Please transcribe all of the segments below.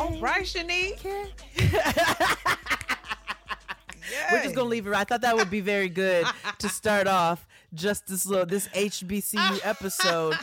All right, Shanique. We're just gonna leave it. right. I thought that would be very good to start off just this little this HBCU episode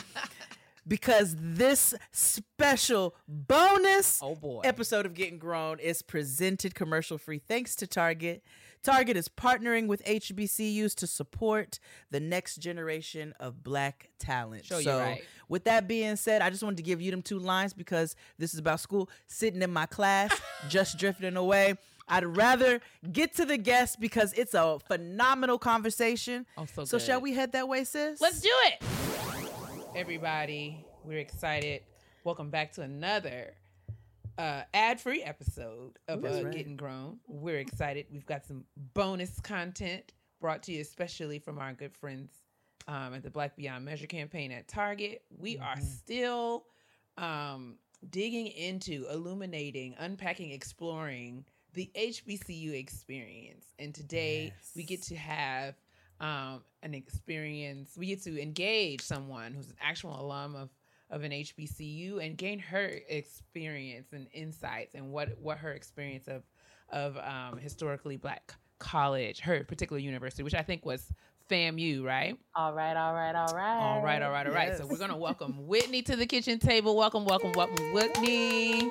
because this special bonus Oh, boy. episode of Gettin' Grown is presented commercial free thanks to Target. Target is partnering with HBCUs to support the next generation of black talent. Sure, so, right. with that being said, I just wanted to give you them two lines because this is about school. Sitting in my class, just drifting away. I'd rather get to the guest because it's a phenomenal conversation. Oh, so so shall we head that way, sis? Let's do it. Everybody, we're excited. Welcome back to another uh, ad-free episode of uh, right. Gettin' Grown. We're excited. We've got some bonus content brought to you, especially from our good friends um, at the Black Beyond Measure campaign at Target. We are still um, digging into, illuminating, unpacking, exploring the HBCU experience. And today we get to have um, an experience. We get to engage someone who's an actual alum of of an HBCU and gain her experience and insights and what what her experience of of um, historically black college, her particular university, which I think was FAMU, right? All right, all right, all right. All right, all right, all right. So we're gonna welcome Whitney to the kitchen table. Welcome, welcome, welcome, Whitney.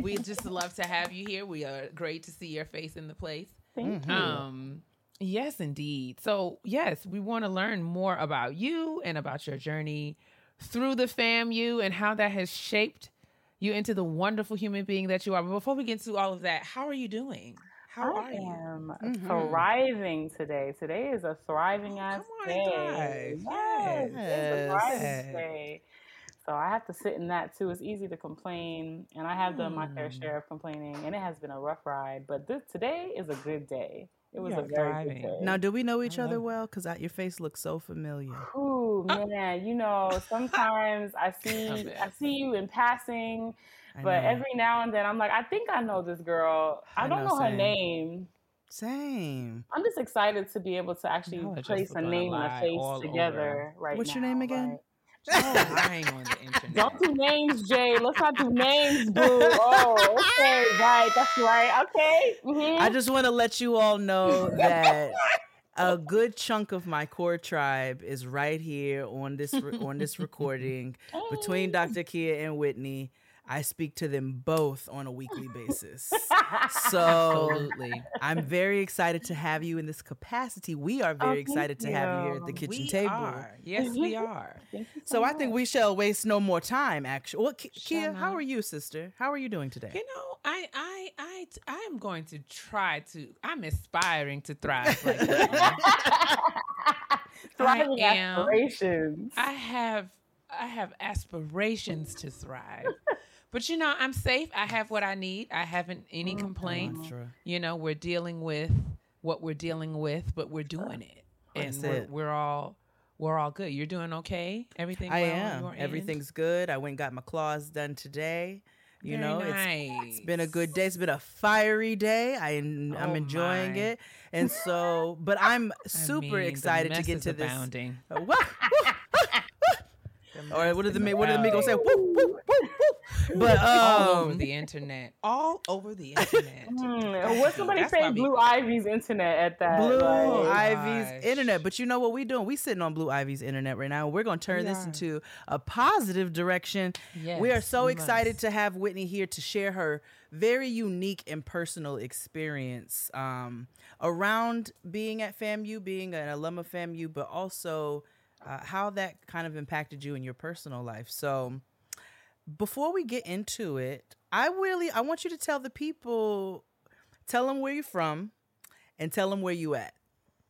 we just love to have you here. We are great to see your face in the place. Thank you. Um, yes, indeed. So, yes, we want to learn more about you and about your journey through the FAMU and how that has shaped you into the wonderful human being that you are. But before we get to all of that, how are you doing? How I are you? am Mm-hmm. thriving today. Today is a thriving Oh, ass come on, day. thrive. Yes, it's a thriving Yes. day. So I have to sit in that too. It's easy to complain, and I have done my fair Hmm. share of complaining, and it has been a rough ride. But this today is a good day. It was You a are very thriving. good day. Now, do we know each other well? Because your face looks so familiar. Ooh, man, you know, sometimes I see Stop I see you in passing, but every now and then I'm like, I think I know this girl. I, I don't know, know, her name. Same. I'm just excited to be able to actually Y'all are just place a name and a face all together right What's your name again? right? Oh, lying on the internet. Don't do names, Jay. Let's not do names, boo. Oh, okay, right. That's right. Okay. mhm. I just want to let you all know that a good chunk of my core tribe is right here on this re- on this recording between Dr. Keia and Whitney. I speak to them both on a weekly basis. So Absolutely. I'm very excited to have you in this capacity. We are oh, very thank excited to have you here at the kitchen we table. Are. Yes, we are. Thank you So I think we shall waste no more time. Actually, well, Ki- Keia, Shall how are you, sister? How are you doing today? You know, I, I, I, I am going to try to. I'm aspiring to thrive right now. Thriving I am- aspirations. I have, I have aspirations to thrive, but you know, I'm safe. I have what I need. I haven't any complaints. Mantra. You know, we're dealing with what we're dealing with, but we're doing it, and That's we're, it. we're all, we're all good. You're doing okay. Everything. I well am. your end? Everything's good. I went and got my claws done today. You Very know, it's, it's been a good day. It's been a fiery day. I I'm Oh, enjoying my. it, and so, but I'm I super mean, excited to get to this. abounding. Uh. All right, what did the what did the Migos say? Woo, woo, woo, woo. But all over um, the internet, all over the internet. Hmm, What somebody That's say? we- Blue Ivy's internet at that. Blue like- Ivy's gosh. internet. But you know what we doing? We sitting on Blue Ivy's internet right now. We're gonna turn We this are. into a positive direction. we are so we excited must. to have Whitney here to share her very unique and personal experience um, around being at FAMU, being an alum of FAMU, but also uh, how that kind of impacted you in your personal life. So before we get into it, I really I want you to tell the people, tell them where you're from, and tell them where you at.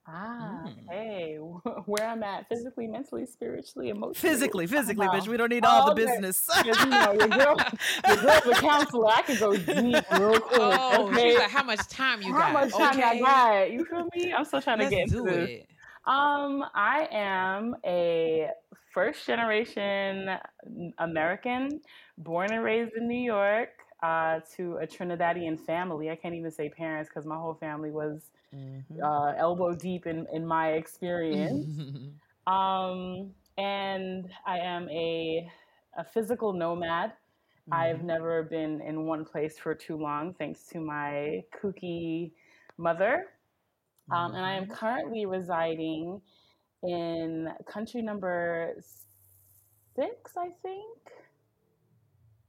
Ah, Mm. hey, where I'm at physically, mentally, spiritually, emotionally. Physically, physically, bitch. We don't need all Oh, the okay. business. Because you know your girl, your girl's a counselor. I can go deep real quick. Oh, okay? she's like, how much time you How got? How much time okay. I got? You feel me? I'm still trying Let's to get into do this. Um, I am a first generation American, born and raised in New York, uh, to a Trinidadian family. I can't even say parents because my whole family was Mhm. uh, elbow deep in, in my experience. Um, and I am a, a physical nomad. I've never been in one place for too long, thanks to my kooky mother. Um, and I am currently residing in country number six, I think.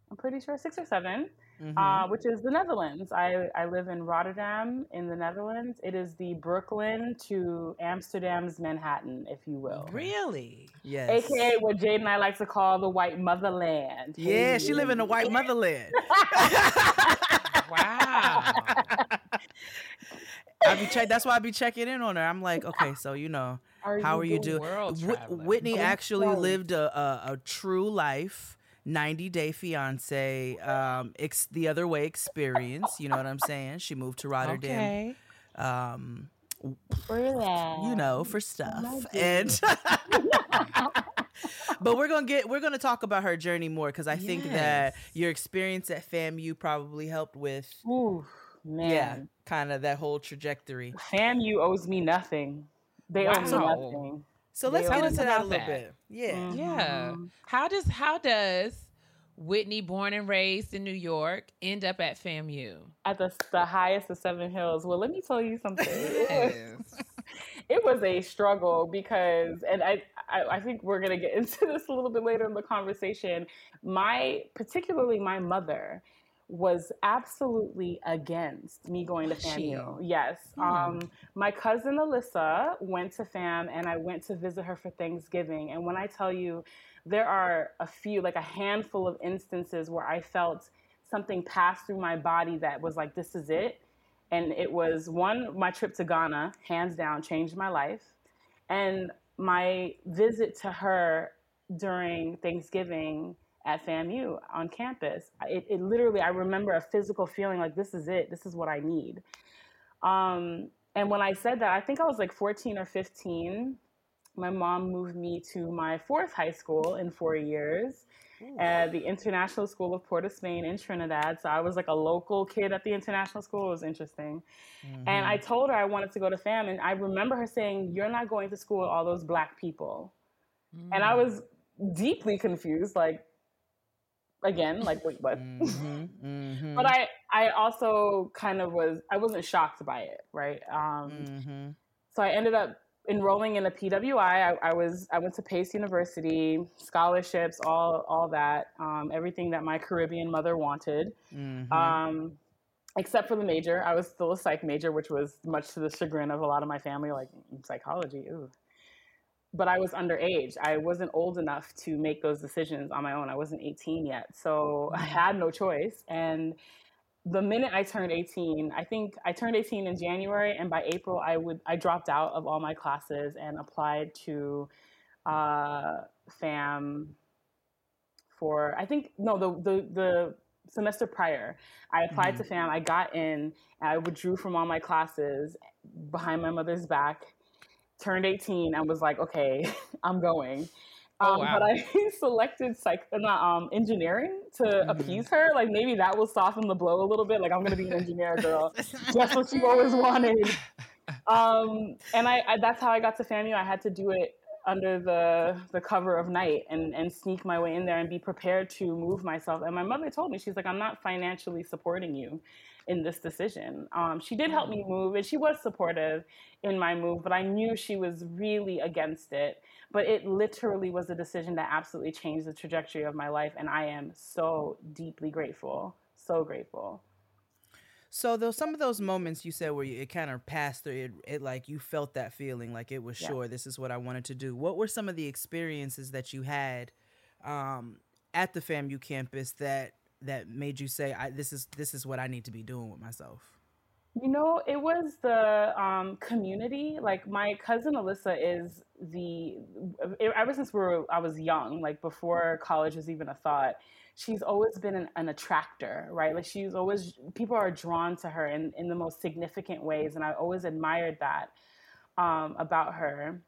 I'm pretty sure six or 7 Mhm. uh, which is the Netherlands. I, I live in Rotterdam in the Netherlands. It is the Brooklyn to Amsterdam's Manhattan, if you will. Really? yes. AKA what Jade and I like to call the white motherland. Yeah, she live in the white motherland. Wow. I be check. That's why I be checking in on her. I'm like, okay, so you know, how are you doing? world Whitney Good actually world. lived a, a, a true life. 90 day fiance um ex- the other way experience you know what i'm saying she moved to rotterdam Okay. um Relax. you know for stuff and but we're gonna get we're gonna talk about her journey more because i think that your experience at famu probably helped with Ooh, man. yeah kind of that whole trajectory FAMU owes me nothing. They owe me nothing. so let's Tell get into that a little that. bit yeah Mhm. Yeah. How does how does Whitney, born and raised in New York, end up at FAMU? At the, the highest of Seven Hills. Well, let me tell you something. Yes. it was a struggle because and I, I i think we're going to get into this a little bit later in the conversation my particularly my mother was absolutely against me going to? FAMU. Yes. Um, my cousin Alyssa went to FAM and I went to visit her for Thanksgiving. And when I tell you, there are a few, like a handful of instances where I felt something pass through my body that was like, this is it. And it was one, my trip to Ghana, hands down, changed my life. And my visit to her during Thanksgiving at FAMU on campus, it, it literally, I remember a physical feeling like, this is it, this is what I need. Um, and when I said that, I think I was like 14 or 15. My mom moved me to my fourth high school in four years at the International School of Port of Spain in Trinidad. So I was like a local kid at the international school. It was interesting. And I told her I wanted to go to FAM. And I remember her saying, You're not going to school with all those black people. And I was deeply confused. Like, again, like, wait, what? Mhm, mhm, but I, I also kind of was, I wasn't shocked by it, right? Um, mhm. so I ended up enrolling in a PWI. I, I was I went to Pace University, scholarships, all all that, um, everything that my Caribbean mother wanted, Mhm. um, except for the major. I was still a psych major, which was much to the chagrin of a lot of my family, like psychology. Ooh. But I was underage. I wasn't old enough to make those decisions on my own. I wasn't 18 yet, so I had no choice. And the minute I turned 18, I think I turned 18 in January, and by April, I would I dropped out of all my classes and applied to uh, FAM for I think no the the the semester prior. I applied to FAM, I got in, and I withdrew from all my classes behind my mother's back. Turned 18 and was like, okay, I'm going. Oh, Um, wow. But I selected psych, uh, not, um, engineering to appease her. Like maybe that will soften the blow a little bit. Like I'm gonna be an engineer girl, that's what she always wanted. Um, and I, I that's how I got to FAMU. I had to do it under the the cover of night and and sneak my way in there and be prepared to move myself. And my mother told me she's like, I'm not financially supporting you in this decision. Um, she did help me move, and she was supportive in my move, but I knew she was really against it. But it literally was a decision that absolutely changed the trajectory of my life, and I am so deeply grateful. So grateful. So those some of those moments you said where you, it kind of passed through it, it like you felt that feeling like it was Yeah. sure this is what I wanted to do. What were some of the experiences that you had um, at the FAMU campus that that made you say I, this is this is what I need to be doing with myself? You know, it was the um, community. Like my cousin Alyssa is the ever since we were I was young, like before college was even a thought. She's always been an, an attractor, right? Like she's always people are drawn to her in in the most significant ways, and I always admired that um, about her.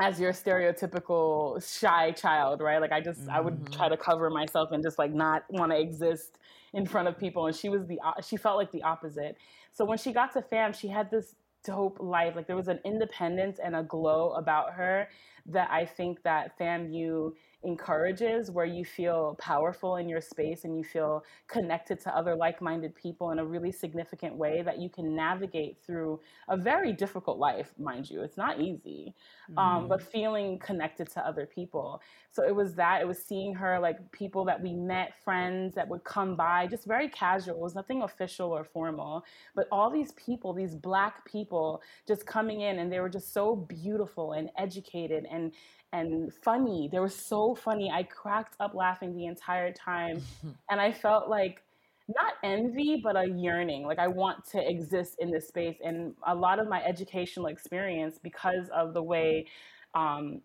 As your stereotypical shy child, right? Like I just I would try mm-hmm. to cover myself and just like not want to exist in front of people, and she was the she felt like the opposite. So when she got to fam, she had this dope life. Like there was an independence and a glow about her that I think that fam FAMU encourages, where you feel powerful in your space and you feel connected to other like-minded people in a really significant way that you can navigate through a very difficult life, mind you. It's not easy, um, but feeling connected to other people. So it was that. It was seeing her like people that we met, friends that would come by, just very casual. It was nothing official or formal, but all these people, these black people, just coming in, and they were just so beautiful and educated and and funny. They were so funny. I cracked up laughing the entire time, and I felt like not envy, but a yearning. Like I want to exist in this space, and a lot of my educational experience, because of the way um,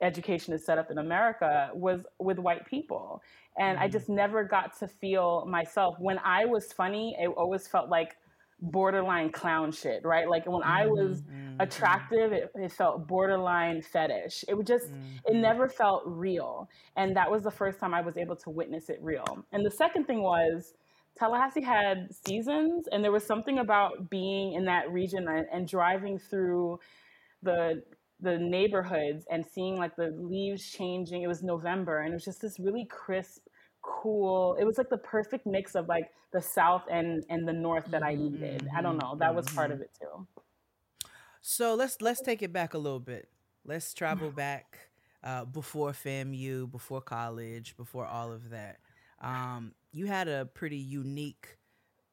education is set up in America, was with white people, and I just never got to feel myself. When I was funny, it always felt like borderline clown shit, right? Like when I was mm-hmm, mm-hmm. attractive, it, it felt borderline fetish. It would just, it mm-hmm. never felt real. And that was the first time I was able to witness it real. And the second thing was, Tallahassee had seasons, and there was something about being in that region and, and driving through the the neighborhoods and seeing like the leaves changing. It was November, and it was just this really crisp, cool. It was like the perfect mix of like the south and and the north that I needed. I don't know. That was part of it too. So let's let's take it back a little bit. Let's travel back uh, before FAMU, before college, before all of that. Um, you had a pretty unique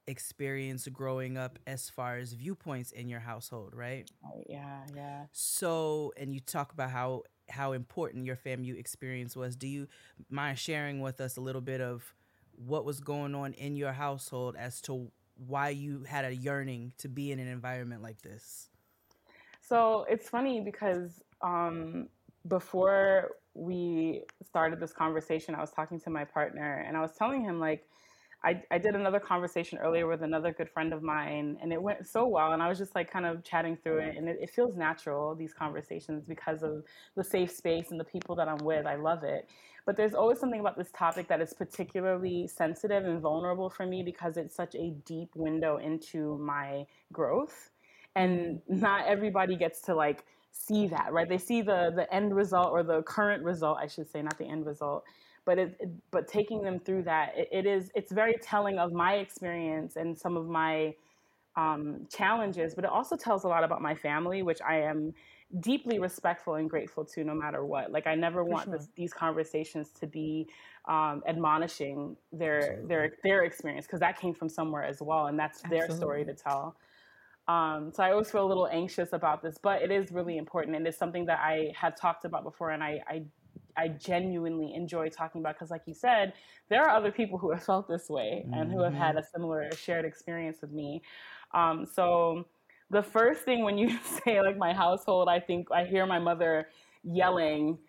experience growing up as far as viewpoints in your household, right? Right, yeah, yeah. So, and you talk about how how important your FAMU experience was. Do you mind sharing with us a little bit of what was going on in your household as to why you had a yearning to be in an environment like this? So it's funny because um, before we started this conversation, I was talking to my partner and I was telling him, like, I, I did another conversation earlier with another good friend of mine, and it went so well. And I was just like kind of chatting through it, and it, it feels natural, these conversations, because of the safe space and the people that I'm with. I love it. But there's always something about this topic that is particularly sensitive and vulnerable for me because it's such a deep window into my growth and not everybody gets to like see that right? They see the the end result or the current result i should say not the end result but it, it- but taking them through that it, it is it's very telling of my experience and some of my um, challenges but it also tells a lot about my family which i am deeply respectful and grateful to no matter what. Like i never want this, these conversations to be um, admonishing their their their experience because that came from somewhere as well and that's their story to tell um, so I always feel a little anxious about this, but it is really important, and it's something that I have talked about before, and I I, I genuinely enjoy talking about because, like you said, there are other people who have felt this way and who have had a similar shared experience with me. Um, so the first thing when you say like my household, I think I hear my mother yelling.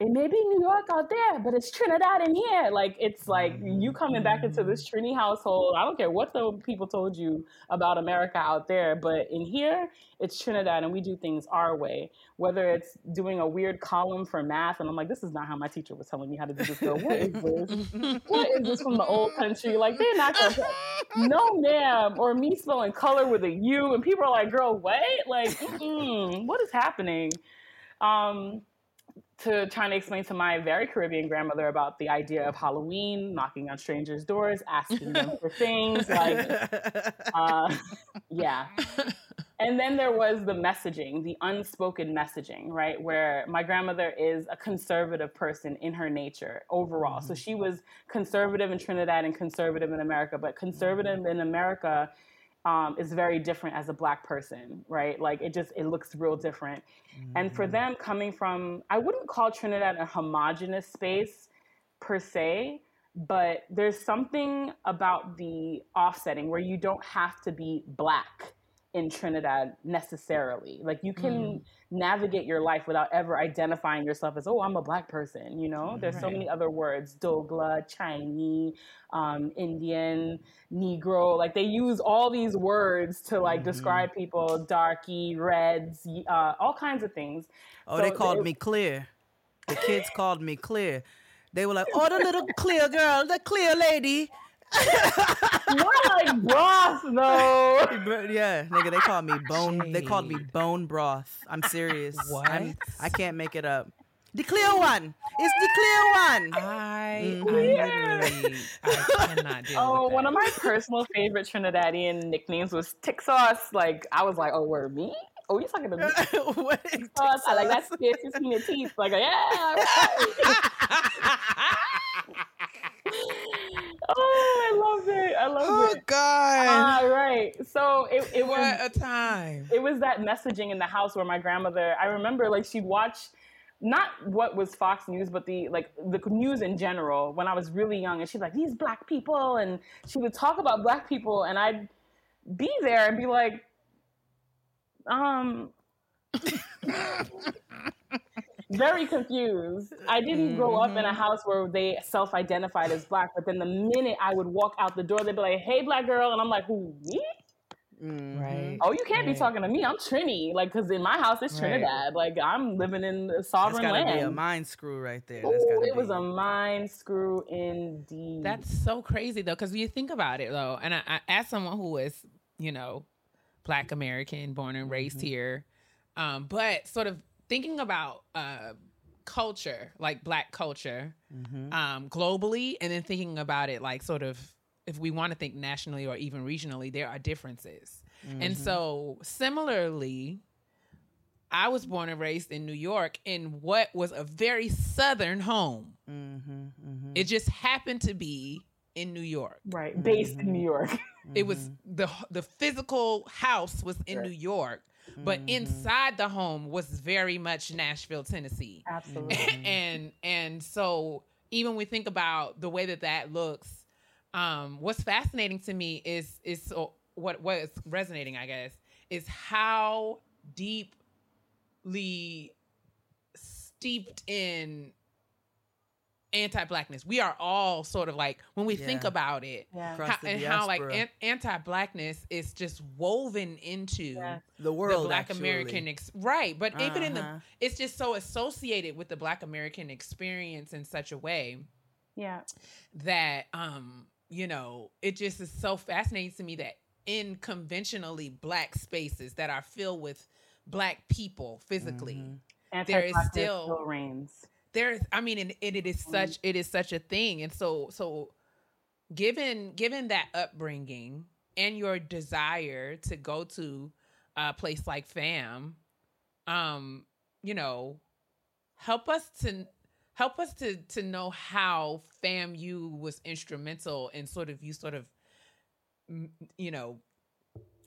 It may be New York out there, but it's Trinidad in here. Like it's like you coming back into this Trini household. I don't care what the people told you about America out there, but in here it's Trinidad, and we do things our way. Whether it's doing a weird column for math, and I'm like, this is not how my teacher was telling me how to do this. Girl, what is this? what is this from the old country? Like they're not gonna. No, ma'am. Or me spelling color with a U, and people are like, girl, wait, like, what is happening? Um, to trying to explain to my very Caribbean grandmother about the idea of Halloween, knocking on strangers' doors, asking them for things. Like, uh, yeah. And then there was the messaging, the unspoken messaging, right? Where my grandmother is a conservative person in her nature overall. Mm-hmm. So she was conservative in Trinidad and conservative in America, but conservative in America um, is very different as a black person, right? Like it just it looks real different. Mm-hmm. And for mm-hmm. them coming from, I wouldn't call Trinidad a homogenous space per se, but there's something about the offsetting where you don't have to be black in Trinidad necessarily. Like you can mm. navigate your life without ever identifying yourself as, oh, I'm a black person. You know, there's right. so many other words: Dogla, Chinese, um, Indian, Negro. Like they use all these words to like mm-hmm. describe people: darky, reds, uh, all kinds of things. Oh, so they called it, me clear. The kids called me clear. They were like, "Oh, the little clear girl, the clear lady." More like broth, though. Yeah, nigga, they called me bone. They called me bone broth. I'm serious. What? I'm, I can not make it up. The clear one. It's the clear one. I, mm-hmm. I literally, I cannot deal Oh, one of my personal favorite Trinidadian nicknames was Tick Sauce. Like, I was like, oh, where me? Oh, you talking to me? what is sauce? I like that space between your teeth. Like, yeah, right. Oh, I love it. I love oh, it. Oh God. All right. So it, it what was a time. It was that messaging in the house where my grandmother, I remember like she'd watch not what was Fox News, but the like the news in general when I was really young and she'd like, these black people and she would talk about black people and I'd be there and be like, um very confused. I didn't mm-hmm. grow up in a mm-hmm. house where they self identified as black, but then the minute I would walk out the door, they'd be like, hey, black girl. And I'm like, who, me? Mm-hmm. Right. Oh, you can't right. be talking to me. I'm Trini. Like, because in my house, it's Trinidad. Right. Like, I'm living in a sovereign That's land. Be a mind screw right there. Ooh, it be. was a mind screw indeed. That's so crazy, though, because when you think about it, though, and I, I, as someone who is, you know, Black American, born and raised mm-hmm. here, um, but sort of thinking about uh, culture, like black culture, mm-hmm. um, globally, and then thinking about it like sort of if we want to think nationally or even regionally, there are differences. Mm-hmm. And so, similarly, I was born and raised in New York in what was a very southern home. Mm-hmm, mm-hmm. It just happened to be in New York, right? Based in New York. It was the the physical house was in New York, but mm-hmm. inside the home was very much Nashville, Tennessee. Absolutely. and and so even we think about the way that that looks, um, what's fascinating to me is is so what what is resonating, I guess, is how deeply steeped in anti-blackness. We are all sort of like when we yeah. think about it, yeah. how, and how like an, anti-blackness is just woven into yeah. the world, the Black actually. American, ex- right? But uh-huh. even in the, uh-huh. it's just so associated with the Black American experience in such a way, yeah, that um, you know, it just is so fascinating to me that in conventionally black spaces that are filled with black people physically. Mm-hmm. There is still, still reigns there's i mean and, and it is mm-hmm. such it is such a thing and so so given given that upbringing and your desire to go to a place like fam um you know help us to help us to to know how famu was instrumental in sort of you sort of you know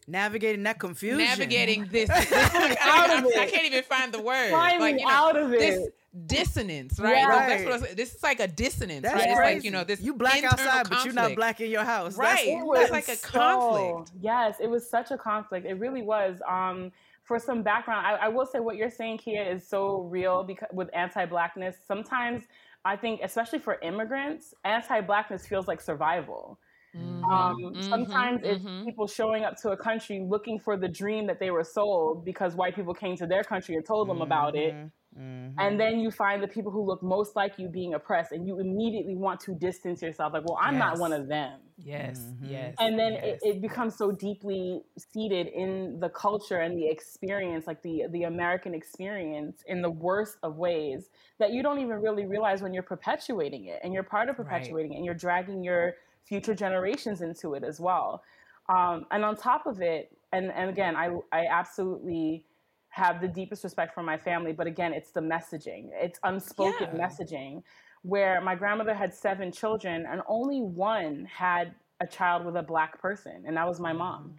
navigating that confusion navigating this, this out I, of it. I can't even find the word Finding like, you know, out of it this, dissonance, right? Yeah. Like, that's what I was, this is like a dissonance, that's right? Crazy. It's like you know this you black outside, conflict. but you're not black in your house, right? That's, like a so, conflict. Yes, it was such a conflict. It really was. Um, for some background, I, I will say what you're saying, Keia, is so real because with anti-blackness. Sometimes I think, especially for immigrants, anti-blackness feels like survival. Mm-hmm, um, mm-hmm, sometimes mm-hmm. it's people showing up to a country looking for the dream that they were sold because white people came to their country and told them about it. Mm-hmm Mm-hmm. And then you find the people who look most like you being oppressed, and you immediately want to distance yourself, like, well, I'm yes. not one of them. Yes, mm-hmm. yes. And then yes. It, it, becomes so deeply seated in the culture and the experience, like the the American experience, in the worst of ways, that you don't even really realize when you're perpetuating it, and you're part of perpetuating right. it, and you're dragging your future generations into it as well. Um, and on top of it, and and again, I I absolutely have the deepest respect for my family, but again, it's the messaging. It's unspoken yeah. messaging where my grandmother had seven children and only one had a child with a black person, and that was my mom.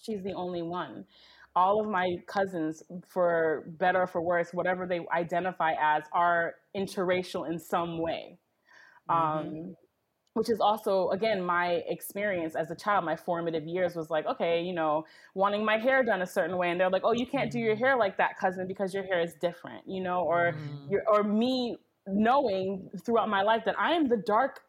She's the only one. All of my cousins, for better or for worse, whatever they identify as, are interracial in some way. Mm-hmm. Um, which is also again my experience as a child my formative years was like okay you know wanting my hair done a certain way and they're like oh you can't do your hair like that cousin because your hair is different you know or mm. or me knowing throughout my life that i am the dark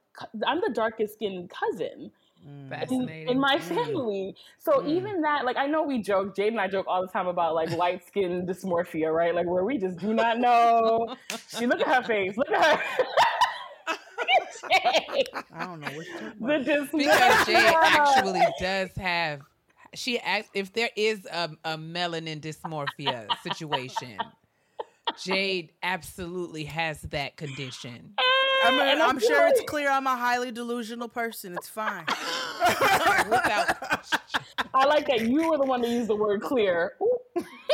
i'm the darkest skinned cousin mm. in, in, my mm. family. So mm. even that, like, I know we joke, Jade and I joke all the time about like light skin dysmorphia, right? Like where we just do not know. she look at her face, look at her. I don't know what the because Jay actually does have. She asked if there is a, a melanin dysmorphia situation. Jade absolutely has that condition. Ah, I mean, I'm sure it's clear I'm a highly delusional person. It's fine. Without, I like that you were the one to use the word clear.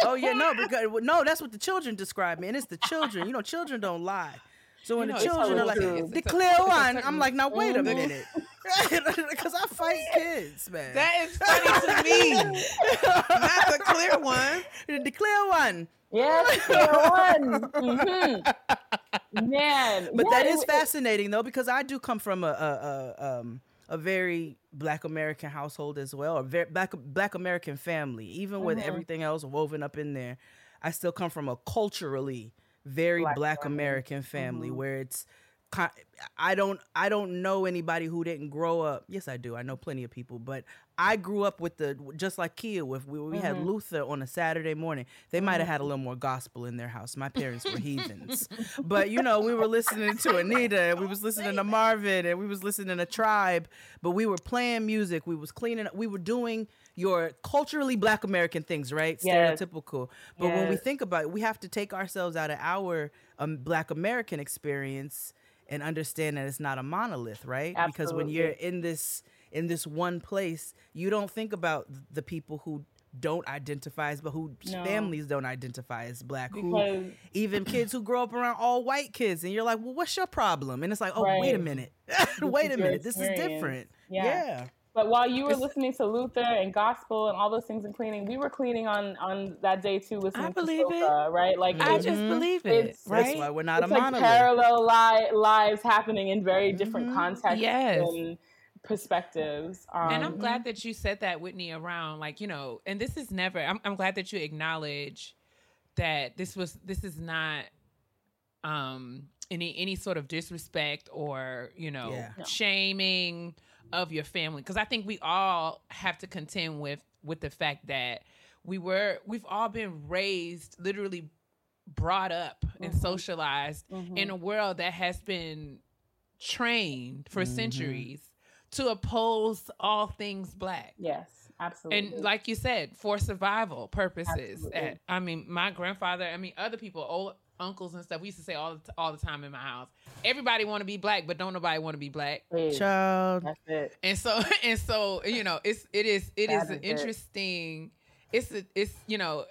oh yeah, no, because no, that's what the children describe me, and it's the children. You know, children don't lie. So when you know, the children are like, it's, it's declare a, one, I'm like, now wait a mm-hmm. minute. Because I fight kids, man. That is funny to me. Not the clear one. The clear one. Yes, clear one. Mm-hmm. Man. But yeah, that is fascinating, though, because I do come from a, a, a um, a very black American household as well, a very black black American family. Even with mm-hmm. everything else woven up in there, I still come from a culturally very black, black American family mm-hmm. where it's I don't I don't know anybody who didn't grow up. Yes, I do. I know plenty of people, but I grew up with the just like Keia with we, we mm-hmm. had Luther on a Saturday morning. They might have mm-hmm. had a little more gospel in their house. My parents were heathens, but you know we were listening to Anita, and we was listening to Marvin, and we was listening to Tribe. But we were playing music. We was cleaning. We were doing your culturally black American things, right? Yes. Stereotypical. But yes. when we think about it, we have to take ourselves out of our um, black American experience and understand that it's not a monolith, right? Absolutely. Because when you're in this in this one place, you don't think about the people who don't identify as but who no. families don't identify as black because, who even kids who grow up around all white kids and you're like well what's your problem and it's like oh right. wait a minute wait a minute this is different yeah. yeah. But while you were listening to Luther and gospel and all those things and cleaning, we were cleaning on on that day too, listening I believe to Soca, it. right? Like I just believe it. It's, right? That's why we're not it's a like monolith. Parallel li- lives happening in very different mm-hmm. contexts yes. and perspectives. Um, and I'm glad that you said that, Whitney, around like you know, and this is never. I'm, I'm glad that you acknowledge that this was this is not um any any sort of disrespect or you know yeah. shaming of your family because I think we all have to contend with with the fact that we were we've all been raised literally brought up mm-hmm. and socialized mm-hmm. in a world that has been trained for mm-hmm. centuries to oppose all things black. Yes, absolutely. And like you said, for survival purposes. At, I mean, my grandfather, I mean, other people, old uncles and stuff, we used to say all the, all the time in my house everybody want to be black, but don't nobody want to be black. Child. That's it. And so and so you know it's it is it that is, is interesting. It. It's a, it's you know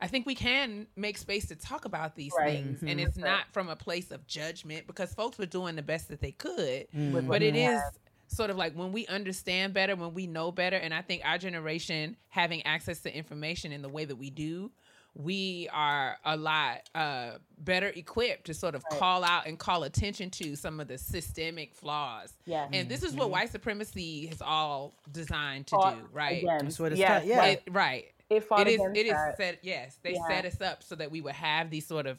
I think we can make space to talk about these right. things, mm-hmm. and it's not from a place of judgment because folks were doing the best that they could. Mm-hmm. But it is sort of like when we understand better, when we know better, and I think our generation having access to information in the way that we do we are a lot uh, better equipped to sort of right. call out and call attention to some of the systemic flaws. Yeah. And this is what mm-hmm. white supremacy is all designed to do, right? That's what it's yes, yeah. It, right. It, it is. It is set. Yes, they yeah. set us up so that we would have these sort of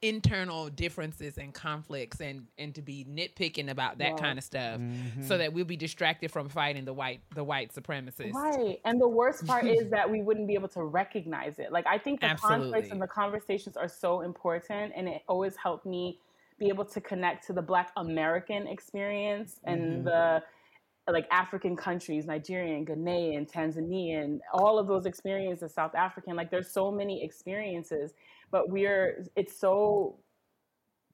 internal differences and conflicts and and to be nitpicking about that Yeah. kind of stuff Mm-hmm. so that we'll be distracted from fighting the white the white supremacists Right. And the worst part is that we wouldn't be able to recognize it. Like I think the conflicts and the conversations are so important and it always helped me be able to connect to the black American experience and the like African countries, Nigerian, Ghanaian, Tanzanian, all of those experiences, South African, like there's so many experiences, but we're it's so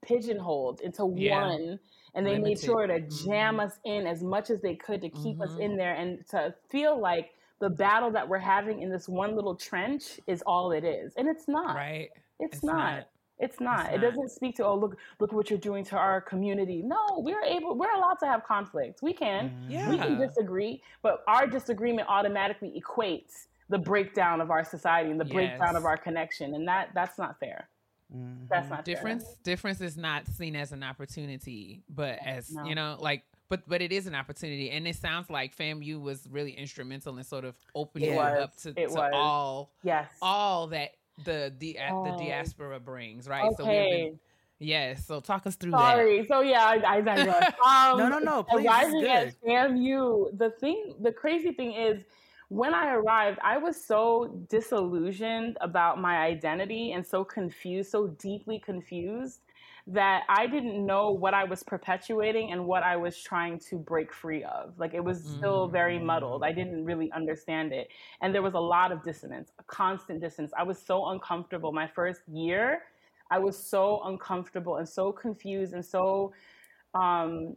pigeonholed into Yeah. one and they made sure to jam us in as much as they could to keep us in mm-hmm. there and to feel like the battle that we're having in this one little trench is all it is and it's not. Right. It's, It's not. not. it's not. It not. doesn't speak to oh look look what you're doing to our community. No we're able we're allowed to have conflict. We can. Yeah we can disagree but our disagreement automatically equates the breakdown of our society and the breakdown of our connection and that that's not fair Mm-hmm. that's not fair. difference difference is not seen as an opportunity but as No. you know like but but it is an opportunity and it sounds like famu was really instrumental in sort of opening It was. up to, to all yes all that the the, Oh. the diaspora brings right so we've okay been yes so talk us through that Sorry. So yeah, I, I digress. Um, No, no, no, please, Arriving at. FAMU, the thing, the crazy thing is, when I arrived, I was so disillusioned about my identity and so confused, so deeply confused that I didn't know what I was perpetuating and what I was trying to break free of. Like it was still very muddled. I didn't really understand it. And there was a lot of dissonance, a constant dissonance. I was so uncomfortable my first year. I was so uncomfortable and so confused and so um,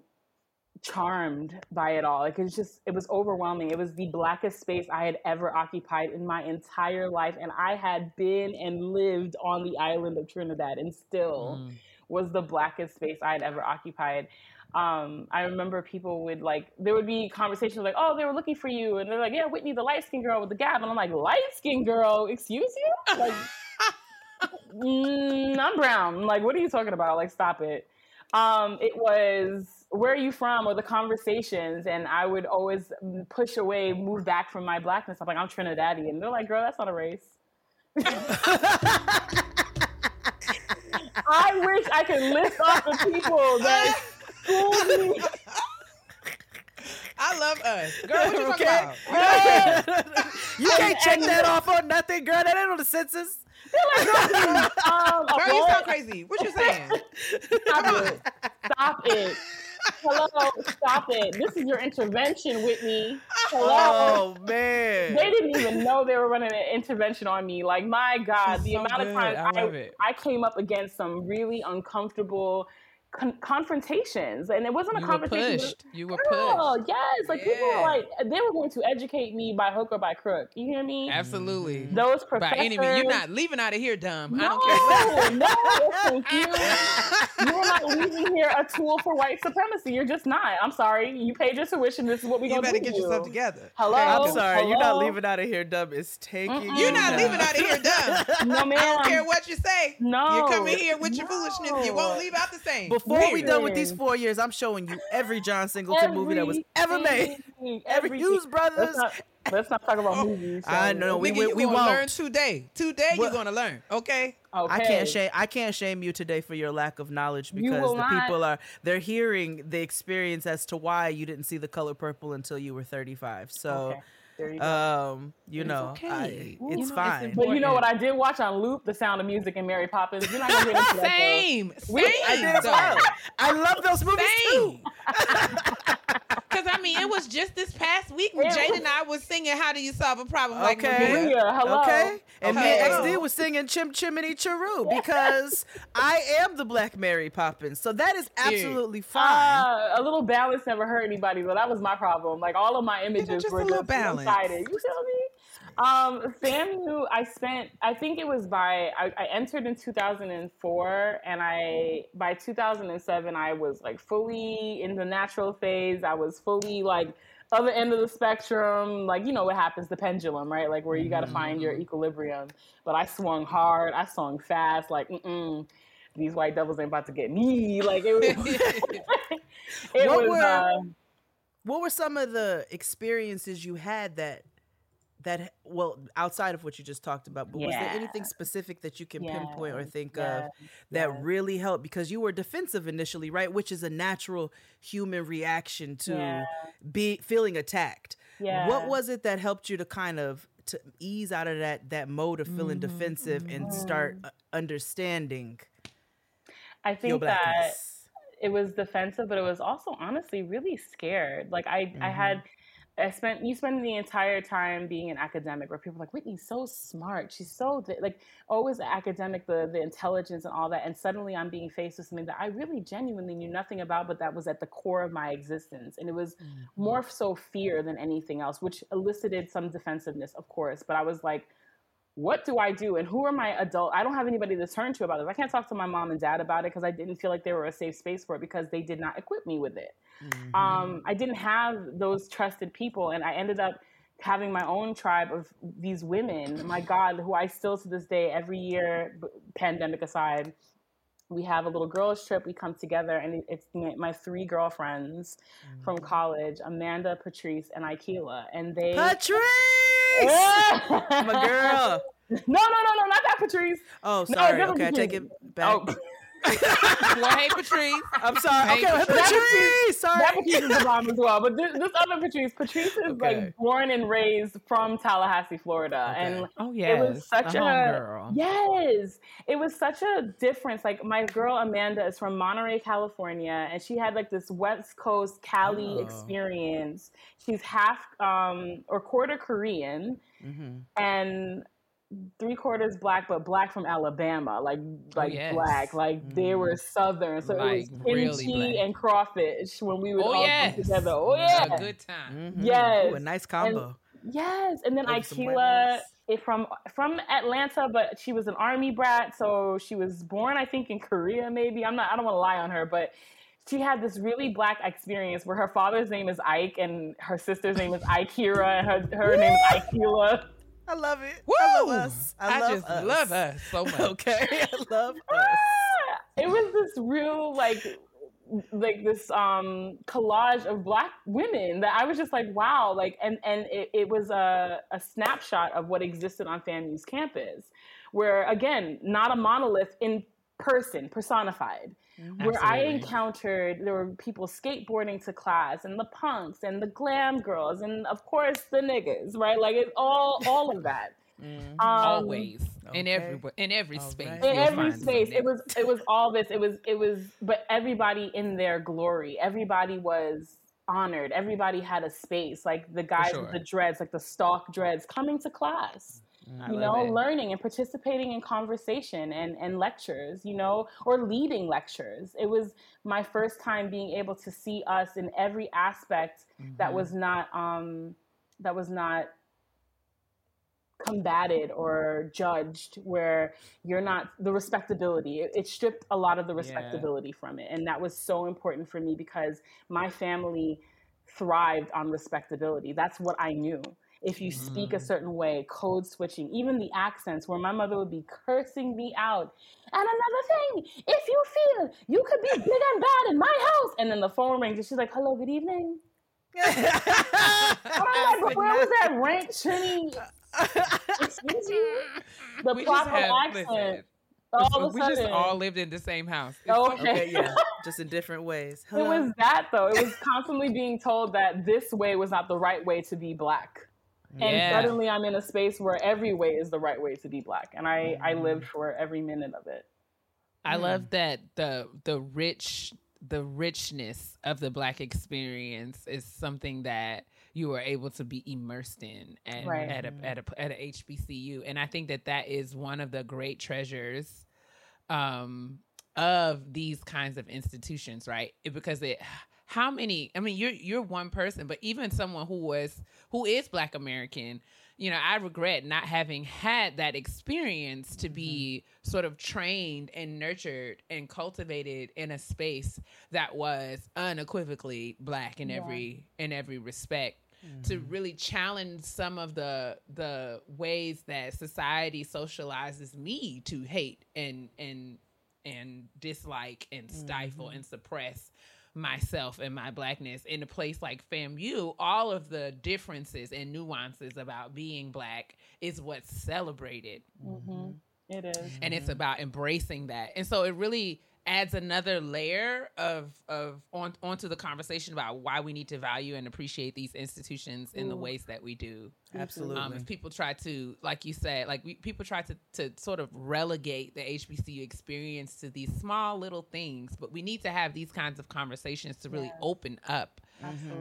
charmed by it all. Like it's just, it was overwhelming. It was the blackest space I had ever occupied in my entire life. And I had been and lived on the island of Trinidad and still Mm. was the blackest space I had ever occupied. Um, I remember people would like, there would be conversations like, oh, they were looking for you. And they're like, yeah, Whitney, the light skinned girl with the gap. And I'm like, light skinned girl, excuse you? Like, mm, I'm brown. Like, what are you talking about? Like, stop it. Um, it was where are you from or the conversations, and I would always push away, move back from my blackness. I'm like, I'm Trinidadian. And they're like, girl, that's not a race. I wish I could list off the people that schooled me. i love us girl what you talking Okay. about you can't check that off on nothing, girl. That ain't on the census. Um, girl you sound crazy what you saying Stop it. Stop it. Hello, stop it. This is your intervention, Whitney. Hello. Oh man. They didn't even know they were running an intervention on me. Like, my God, the So amount of good. times I I. I came up against some really uncomfortable con- confrontations. And it wasn't a you were conversation. with- pushed you were Girl, pushed yes. Like, people were like, they were going to educate me by hook or by crook. You hear me? absolutely mm-hmm. Those by professors. any means you're not leaving out of here dumb i No, don't care no, thank you. You're not leaving here a tool for white supremacy. You're just not. I'm sorry. You paid your tuition. This is what we You gonna better do. get to yourself you. together. Hello. I'm sorry, you're not leaving out of here dumb. It's taking Mm-mm. you You're not down. leaving out of here dumb. No, ma'am. I don't care what you say. No. You're coming here with your foolishness. You won't leave out the same. Before we done with these four years, I'm showing you every John Singleton movie that was ever made. Everything, Every. Hughes Let's Brothers. not, let's not talk about oh, movies. I know, we- Nigga, we- we won't. learn today. Today Well- you're gonna learn. Okay. Okay. I can't shame I can't shame you today for your lack of knowledge because the not. people are they're hearing the experience as to why you didn't see the color purple until you were 35. So Okay. There you go. um you It's know okay. I- You it's know, it's fine. but you know what I did watch on loop? The Sound of Music and Mary Poppins. You're not gonna get into that. though. Same. Same. We- I did as well. I love those movies too. Same. Because I mean, it was just this past week when It Jade and I was singing "How Do You Solve a Problem?" Like Okay. Maria. Maria, hello. Okay. And me Okay. and XD was singing Chim Chimney Chiru because I am the Black Mary Poppins. So that is absolutely fine. Uh, a little balance never hurt anybody, but that was my problem. Like all of my images just were a little just balance. one-sided. You feel me? Um, FAMU, I spent. I think it was by. I, I entered in 2004, and I by 2007 I was like fully in the natural phase. I was fully like other end of the spectrum. Like you know what happens, the pendulum, right? Like where you got to find your equilibrium. But I swung hard. I swung fast. Like mm these white devils ain't about to get me. Like it was. it What was. were- uh, what were some of the experiences you had that that well outside of what you just talked about but was there anything specific that you can pinpoint or think yeah, of that yeah. really helped? Because you were defensive initially right which is a natural human reaction to Yeah. be feeling attacked. Yeah. what was it that helped you to kind of to ease out of that that mode of feeling Mm-hmm, defensive and start uh, understanding I think that it was defensive, but it was also honestly really scared. Like I, I had, I spent you spend the entire time being an academic, where people are like Whitney's so smart, she's so like always academic, the the intelligence and all that, and suddenly I'm being faced with something that I really genuinely knew nothing about, but that was at the core of my existence, and it was mm-hmm. more so fear than anything else, which elicited some defensiveness, of course. But I was like what do I do? And who are my adult? I don't have anybody to turn to about this. I can't talk to my mom and dad about it because I didn't feel like they were a safe space for it because they did not equip me with it. Mm-hmm. Um, I didn't have those trusted people, and I ended up having my own tribe of these women. My God, who I still to this day, every year, b- pandemic aside, we have a little girls trip. We come together, and it's my my three girlfriends Mm-hmm. from college: Amanda, Patrice, and Ikela, and they. patrice my my girl. No, no, no, no, not that Patrice. oh sorry. different okay i take it back. Oh, well, hey, Patrice. i'm sorry Hey, okay Patrice. patrice sorry that Patrice is the bomb as well. But this, this other Patrice, Patrice is Okay. like born and raised from Tallahassee, Florida, Okay. and Oh yeah, it was such a a, homegirl. yes, it was such a difference. Like my girl Amanda is from Monterey, California, and she had like this West Coast Cali Oh. experience. She's half um, or quarter Korean, Mhm. and three quarters black, but black from Alabama, like like yes. black, like they were southern. So it was really kimchi black. and crawfish when we would Oh all yes. come together. Oh yeah, A good time. Mhm. Yes. Ooh, a nice combo yes. And then Over some Ikela from from Atlanta, but she was an army brat, so she was born, I think, in Korea. Maybe I'm not. I don't want to lie on her, but. She had this really black experience where her father's name is Ike and her sister's name is Ikira and her, her name is Ikela. I love it. Woo! I love us. I, I, love just us. love us so much. Okay, I love us. Ah! it was this real like like this um collage of black women that I was just like wow like and and it, it was a, a snapshot of what existed on FAMU's campus where again not a monolith in person personified where I encountered there were people skateboarding to class and the punks and the glam girls and of course the niggas right? Like it's all all of that. Mhm. Um, Always. In every in every All space. right. in every space. It was it was all this. It was it was but everybody in their glory. Everybody was honored. Everybody had a space like the guys sure. with the dreads like the stalk dreads coming to class I you know it. learning and participating in conversation and and lectures you know or leading lectures it was my first time being able to see us in every aspect that Mhm. was not um that was not combated or judged where you're not the respectability it, it stripped a lot of the Yeah. respectability from it and that was so important for me because my family thrived on respectability that's what i knew if you speak a Mhm. certain way code switching even the accents where my mother would be cursing me out and another thing if you feel you could be big and bad in my house and then the phone rings and she's like hello good evening I'm like, but where was that rank Trini? Excuse you? The We just proper have- accent. listen, all of a we sudden, just all lived in the same house. It's Oh, okay. okay, yeah, just in different ways. it was that though. It was constantly being told that this way was not the right way to be black. And Yeah. suddenly I'm in a space where every way is the right way to be black. And I, I Mm-hmm. lived for every minute of it. I love that the the rich the richness of the black experience is something that you are able to be immersed in at Right. at a at a at a HBCU, and I think that that is one of the great treasures um, of these kinds of institutions, right? It- because it how many i mean you're you're one person but even someone who was who is black american you know i regret not having had that experience to be mm-hmm. sort of trained and nurtured and cultivated in a space that was unequivocally black in Yeah. every in every respect to mm-hmm. really challenge some of the the ways that society socializes me to hate and and and dislike and stifle mm-hmm. and suppress myself and my blackness in a place like FAMU, all of the differences and nuances about being black is what's celebrated. Mm-hmm. It is. And it's about embracing that. And so it really adds another layer of of on onto the conversation about why we need to value and appreciate these institutions in the ways that we do. Absolutely. Um, if people try to, like you said, like we, people try to to sort of relegate the HBCU experience to these small little things, but we need to have these kinds of conversations to really open up.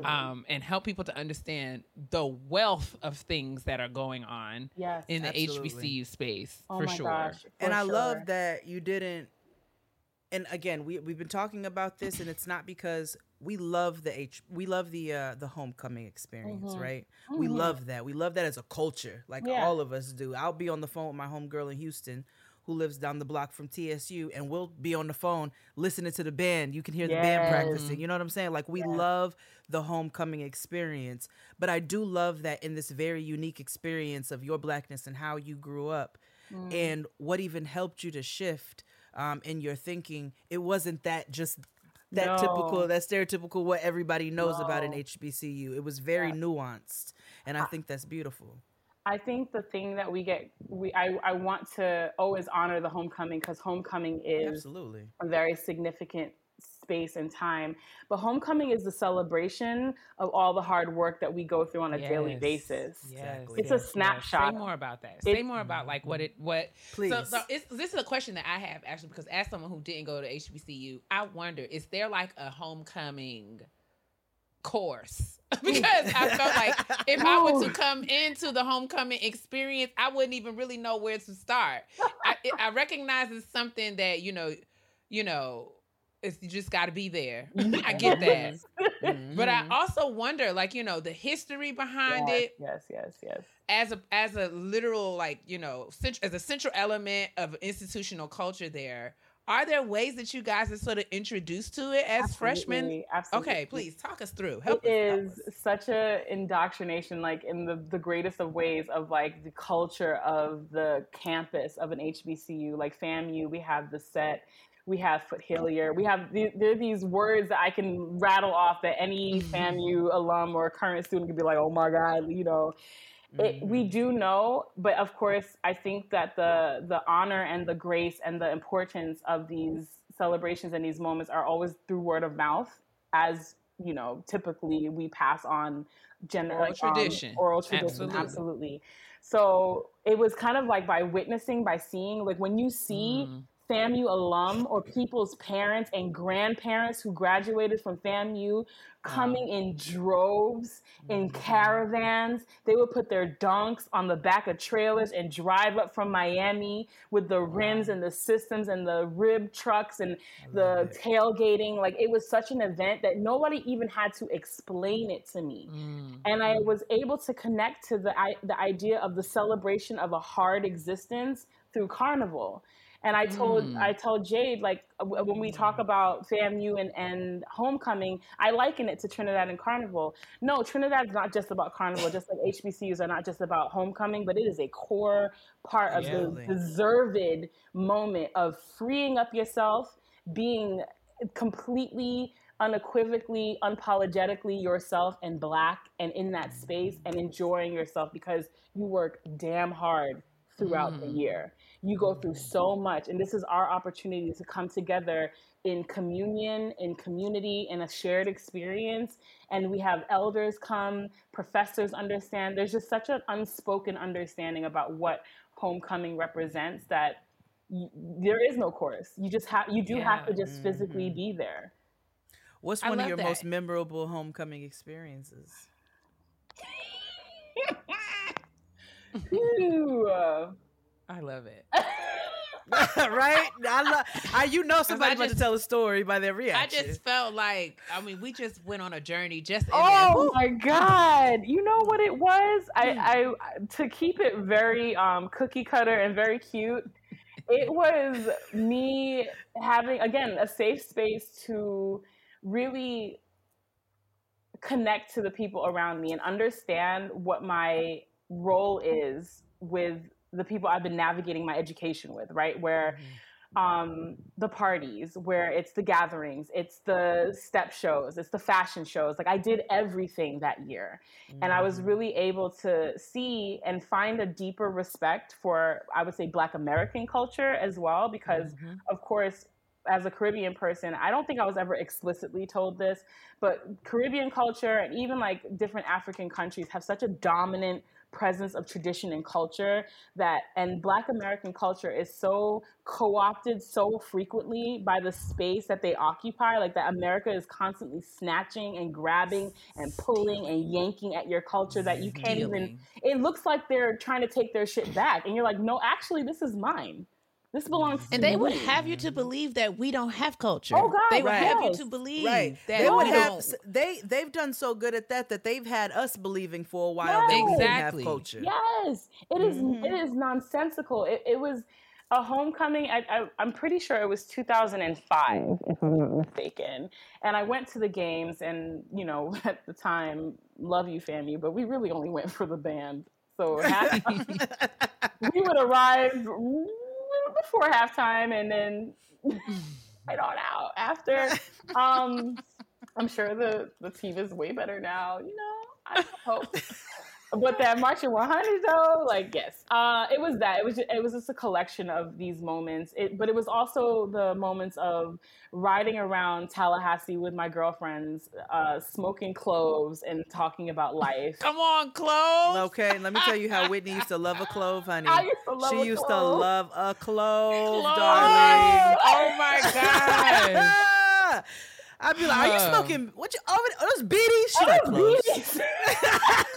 Um, and help people to understand the wealth of things that are going on Yes. in the Absolutely. HBCU space oh for my sure. gosh. and I sure. love that you didn't. And again, we we've been talking about this, and it's not because we love the H, we love the uh, the homecoming experience, mm-hmm. right? We mm-hmm. love that. We love that as a culture, like Yeah. all of us do. I'll be on the phone with my homegirl in Houston, who lives down the block from TSU, and we'll be on the phone listening to the band. You can hear the band practicing. You know what I'm saying? Like we love the homecoming experience, but I do love that in this very unique experience of your blackness and how you grew up, mm. and what even helped you to shift um, in your thinking. It wasn't that just that No. typical, that stereotypical what everybody knows about an HBCU. It was very nuanced, and I think that's beautiful. I think the thing that we get, we I, I want to always honor the homecoming because homecoming is Absolutely. a very significant space and time. But homecoming is the celebration of all the hard work that we go through on a daily basis. Exactly. It's a yes, yes. snapshot. Say more about that. Say It- more about like what it what. Please. So, so it's, this is a question that I have actually because as someone who didn't go to HBCU, I wonder is there like a homecoming course? because I felt like if I were to come into the homecoming experience, I wouldn't even really know where to start. I, I recognize it's something that you know, you know. It's, you just got to be there. I get that. Mm-hmm. But I also wonder, like, you know, the history behind yes, it yes, yes, yes. as a as a literal like you know cent- as a central element of institutional culture there are there ways that you guys are sort of introduced to it as freshmen Absolutely, absolutely. okay please talk us through help it us, is such a indoctrination like in the, the greatest of ways of like the culture of the campus of an hbcu like famu we have the set we have Foote-Hilyer we have the, there are these words that i can rattle off that any famu alum or current student could be like oh my god you know it, we do know, but of course, I think that the the honor and the grace and the importance of these celebrations and these moments are always through word of mouth, as you know, typically we pass on gen- Oral like, um, tradition. oral tradition, Absolutely. absolutely. So it was kind of like by witnessing, by seeing, like when you see Mm. FAMU alum or people's parents and grandparents who graduated from FAMU coming in droves, in caravans. They would put their dunks on the back of trailers and drive up from Miami with the rims and the systems and the rib trucks and the tailgating. Like it was such an event that nobody even had to explain it to me Mm. and I was able to connect to the the idea of the celebration of a hard existence through carnival. And I told Mm. I hmm. told Jade like when we talk hmm. about FAMU and, and homecoming, I liken it to Trinidad and Carnival. No, Trinidad's not just about carnival, just like HBCUs are not just about homecoming, but it is a core part of Absolutely. the deserved moment of freeing up yourself, being completely unequivocally unapologetically yourself and black and in that hmm. space and enjoying yourself because you work damn hard throughout the year you go through so much and this is our opportunity to come together in communion in community in a shared experience and we have elders come professors understand there's just such an unspoken understanding about what homecoming represents that y- there is no course you just have you do have to Yeah. just physically mm-hmm. be there What's I one of love your most memorable homecoming experiences? Ooh. I love it right? I love. I, you know somebody about to tell a story by their reaction. i just felt like i mean we just went on a journey just in Oh my god! You know what it was? I, I to keep it very um, cookie cutter and very cute. It was me having again a safe space to really connect to the people around me and understand what my role is with the people I've been navigating my education with. Right where um, the parties where it's the gatherings, it's the step shows, it's the fashion shows. Like I did everything that year. Mm-hmm. And I was mm. really able to see and find a deeper respect for, I would say, Black American culture as well, because mm-hmm. of course, as a Caribbean person, I don't think I was ever explicitly told this, but Caribbean culture and even like different African countries have such a dominant presence of tradition and culture that and black american culture is so co-opted so frequently by the space that they occupy like that america is constantly snatching and grabbing and pulling and yanking at your culture that you can't even it looks like they're trying to take their shit back and you're like no actually this is mine this belongs And they would have you to believe that we don't have culture. Oh God, they would right. have you to believe right. that they would have they they've done so good at that that they've had us believing for a while yes. they exactly. have culture. Yes. It is, mm-hmm. it is nonsensical. It, it was a homecoming I, am pretty sure it was 2005 if i'm not mistaken and i went to the games and you know at the time love you famu but we really only went for the band so we would arrive before halftime and then right on out after. Um, I'm sure the, the team is way better now, you know, I hope. but that marching 100 though like yes. Uh, it was that. It was just, it was just a collection of these moments. It, but it was also the moments of riding around tallahassee with my girlfriends uh, smoking cloves and talking about life. Come on clove okay let me tell you how whitney used to love a clove honey. I used to love she used clove. to love a clove, clove. darling. Oh my god I'd be like, "Are you smoking? What you? Oh, those beaties? She like cloves.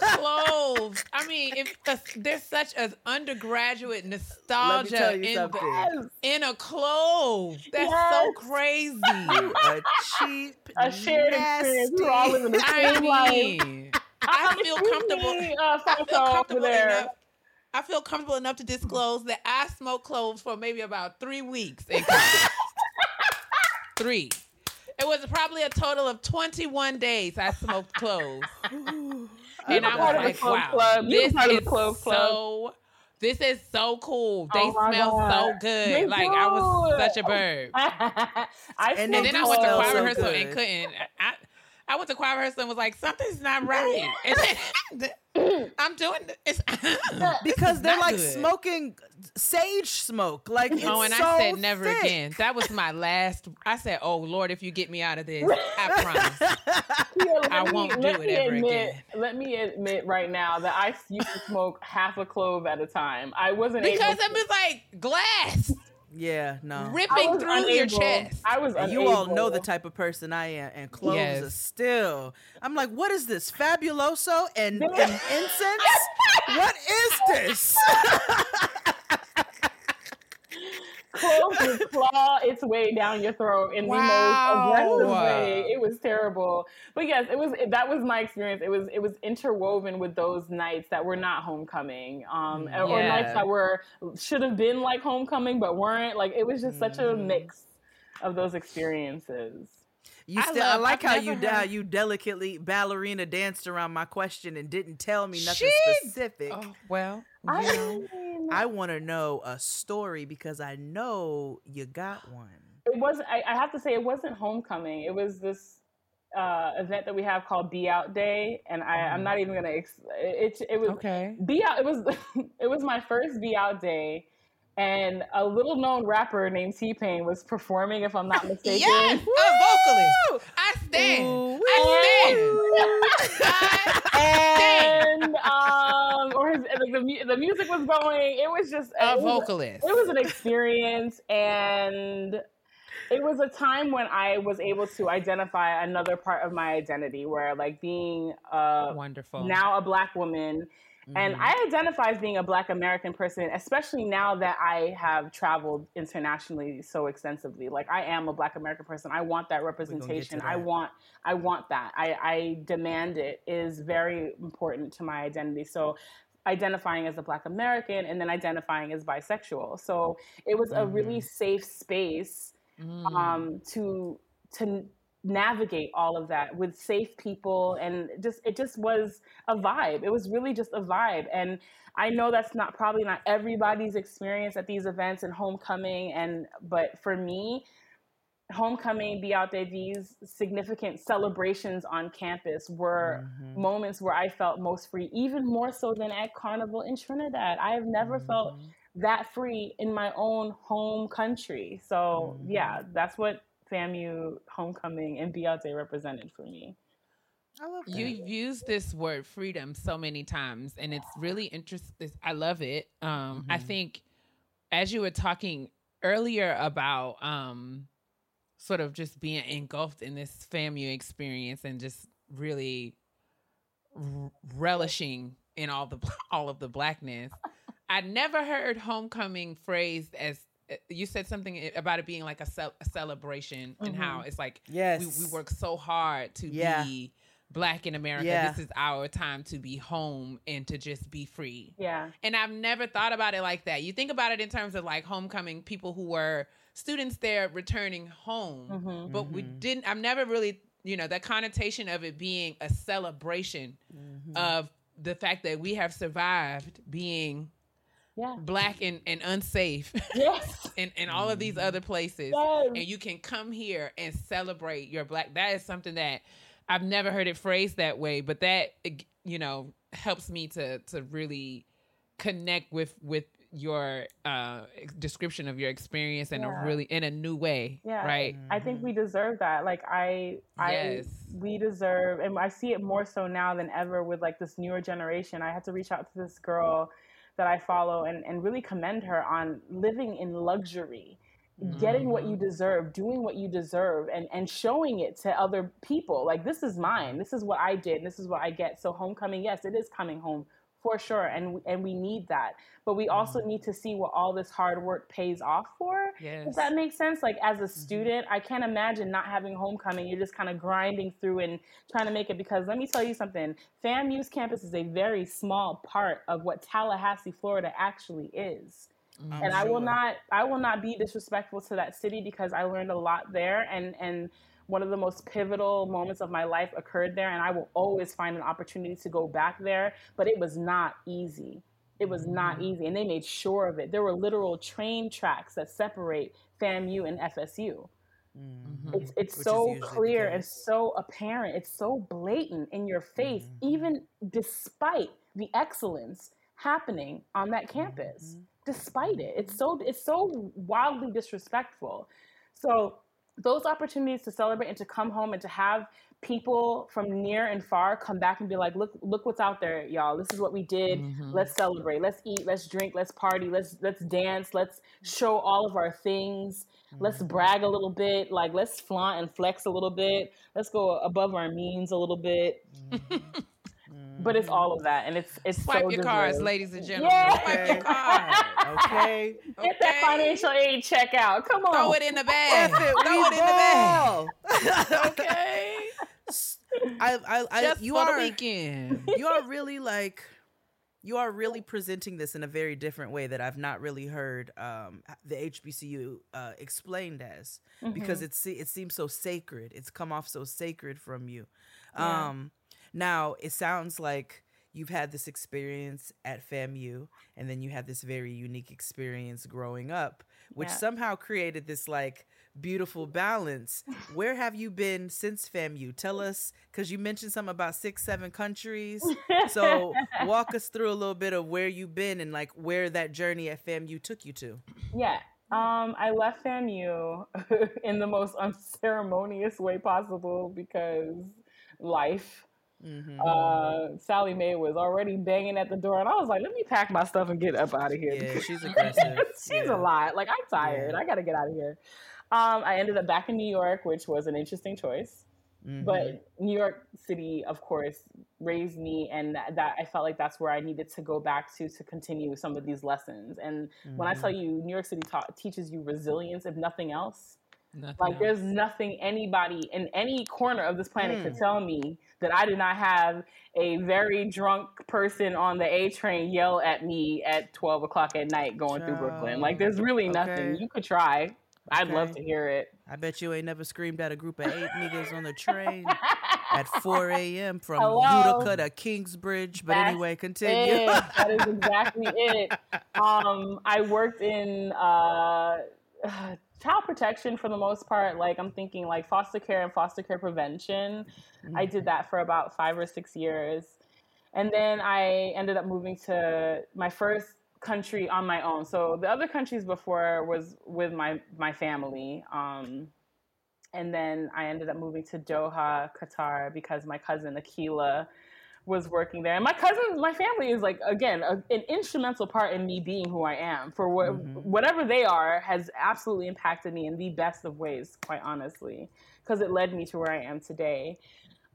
cloves. I mean, if uh, there's such an undergraduate nostalgia in, the, in a clove, that's yes. so crazy. a cheap, a shared nasty. experience. We're all living the same I mean, life. I feel comfortable. Uh, I feel comfortable enough. I feel comfortable enough to disclose that I smoked cloves for maybe about three weeks. three. It was probably a total of 21 days I smoked cloves. and I was like, wow, club. this is so, this is so cool. They oh smell God. so good. They like do. I was such a bird. I and, then I went to choir so rehearsal and couldn't. I, I went to choir rehearsal and was like, something's not right. I'm doing this because they're like good. smoking sage smoke. Like oh, and so I said never thick. again. That was my last. I said, oh Lord, if you get me out of this, I promise, yeah, I won't me, do it ever admit, again. Let me admit right now that I used to smoke half a clove at a time. I wasn't because it was like glass. Yeah, no. Ripping through unable. your chest. I was Unable. You all know the type of person I am, and clothes yes. are still. I'm like, what is this? Fabuloso and, and incense? what is this? clove would claw its way down your throat in wow. the most aggressive way. It was terrible. But yes, it was that was my experience. It was it was interwoven with those nights that were not homecoming. Um yeah. or nights that were should have been like homecoming but weren't. Like it was just such a mm-hmm. mix of those experiences. You still, I, love, I like I've how you heard... you delicately ballerina danced around my question and didn't tell me nothing she... specific. Oh, well, I, know, I want to know a story because I know you got one. It wasn't. I, I have to say, it wasn't homecoming. It was this uh, event that we have called Be Out Day, and I, I'm not even gonna. Ex- it, it, it was okay. Be Out. It was it was my first Be Out Day, and a little known rapper named T Pain was performing, if I'm not mistaken. yes, a vocalist. I stand. Ooh, I stand. And um, or his, the, the music was going. It was just a it vocalist. Was, it was an experience, and it was a time when I was able to identify another part of my identity, where like being a wonderful now a black woman Mm-hmm. And I identify as being a Black American person, especially now that I have traveled internationally so extensively. Like I am a Black American person. I want that representation. That. I want, I want that. I, I demand it. Is very important to my identity. So identifying as a black american and then identifying as bisexual so it was mm-hmm. a really mm-hmm. safe space mm. um, to to navigate all of that with safe people and just it just was a vibe it was really just a vibe and i know that's not probably not everybody's experience at these events and homecoming and but for me homecoming be out there these significant celebrations on campus were mm-hmm. moments where i felt most free even more so than at carnival in trinidad i have never mm-hmm. felt that free in my own home country so mm-hmm. yeah that's what FAMU homecoming and Be Out Day represented for me. I love that. You use this word freedom so many times, and it's really interesting. I love it. Um, mm-hmm. I think as you were talking earlier about um, sort of just being engulfed in this FAMU experience and just really r- relishing in all the all of the blackness. I never heard homecoming phrased as you said something about it being like a, ce- a celebration mm-hmm. and how mm-hmm. it's like yes we, we work so hard to yeah. be black in America. Yeah. This is our time to be home and to just be free. Yeah. And I've never thought about it like that. You think about it in terms of like homecoming, people who were students there returning home, mm-hmm. but mm-hmm. we didn't, I've never really, you know, that connotation of it being a celebration mm-hmm. of the fact that we have survived being yeah. black and, and unsafe yes and, and all of these other places yes. and you can come here and celebrate your black that is something that i've never heard it phrased that way but that you know helps me to to really connect with with your uh description of your experience in yeah. a really in a new way yeah right i think we deserve that like i yes. i we deserve and i see it more so now than ever with like this newer generation i had to reach out to this girl that I follow and, and really commend her on living in luxury, mm-hmm. getting what you mm-hmm. deserve, doing what you deserve, and, and showing it to other people. Like, this is mine. This is what I did. This is what I get. So, homecoming, yes, it is coming home for sure and and we need that but we also mm-hmm. need to see what all this hard work pays off for yes. does that make sense like as a mm-hmm. student i can't imagine not having homecoming you're just kind of grinding through and trying to make it because let me tell you something famu's campus is a very small part of what tallahassee florida actually is I'm and sure. i will not i will not be disrespectful to that city because i learned a lot there and and one of the most pivotal moments of my life occurred there, and I will always find an opportunity to go back there. But it was not easy. It was not mm-hmm. easy, and they made sure of it. There were literal train tracks that separate FAMU and FSU. Mm-hmm. It's it's Which so clear and so apparent. It's so blatant in your face, mm-hmm. even despite the excellence happening on that campus. Mm-hmm. Despite it, it's so it's so wildly disrespectful. So those opportunities to celebrate and to come home and to have people from near and far come back and be like look look what's out there y'all. This is what we did. Mm-hmm. let's celebrate. Let's eat. Let's drink. Let's party. Let's let's dance. Let's show all of our things. Mm-hmm. let's brag a little bit. Like let's flaunt and flex a little bit. Let's go above our means a little bit. Mm-hmm. But it's all of that, and it's it's swipe so your cards, ladies and gentlemen. Yeah. Swipe your cards. okay. Get that financial aid check out. Come on. Throw it in the bag. It, Throw it in the bag. okay. I, I, I, Just you for are, the weekend. You are really like, you are really presenting this in a very different way that I've not really heard um, the HBCU uh, explained as mm-hmm. because it's it seems so sacred. It's come off so sacred from you. Yeah. Um, now, it sounds like you've had this experience at FAMU and then you had this very unique experience growing up, which yeah. somehow created this like beautiful balance. Where have you been since FAMU? Tell us, because you mentioned something about six, seven countries. So walk us through a little bit of where you've been and like where that journey at FAMU took you to. Yeah. Um, I left FAMU in the most unceremonious way possible because life. Mm-hmm. Uh, Sallie Mae was already banging at the door, and I was like, "Let me pack my stuff and get up out of here." Yeah, she's aggressive. she's yeah. a lot. Like I'm tired. Yeah. I got to get out of here. Um, I ended up back in New York, which was an interesting choice. Mm-hmm. But New York City, of course, raised me, and that, that, I felt like that's where I needed to go back to to continue some of these lessons. And mm-hmm. when I tell mm-hmm. you, New York City ta- teaches you resilience, if nothing else. Nothing like else. there's nothing anybody in any corner of this planet mm. could tell me that I did not have a very drunk person on the A train yell at me at 12 o'clock at night going through Brooklyn. Like there's really nothing. Okay. You could try. I'd love to hear it. I bet you ain't never screamed at a group of eight niggas on the train at 4 a.m. from Hello? Utica to Kingsbridge. But That's anyway, continue. That is exactly it. Um, I worked in uh, child protection for the most part. Like I'm thinking like foster care and foster care prevention. I did that for about five or six years, and then I ended up moving to my first country on my own. So the other countries before was with my my family. Um, and then I ended up moving to Doha, Qatar, because my cousin Akila was working there. And my cousins, my family is like again a, an instrumental part in me being who I am. For wh- whatever they are, has absolutely impacted me in the best of ways, quite honestly, because it led me to where I am today.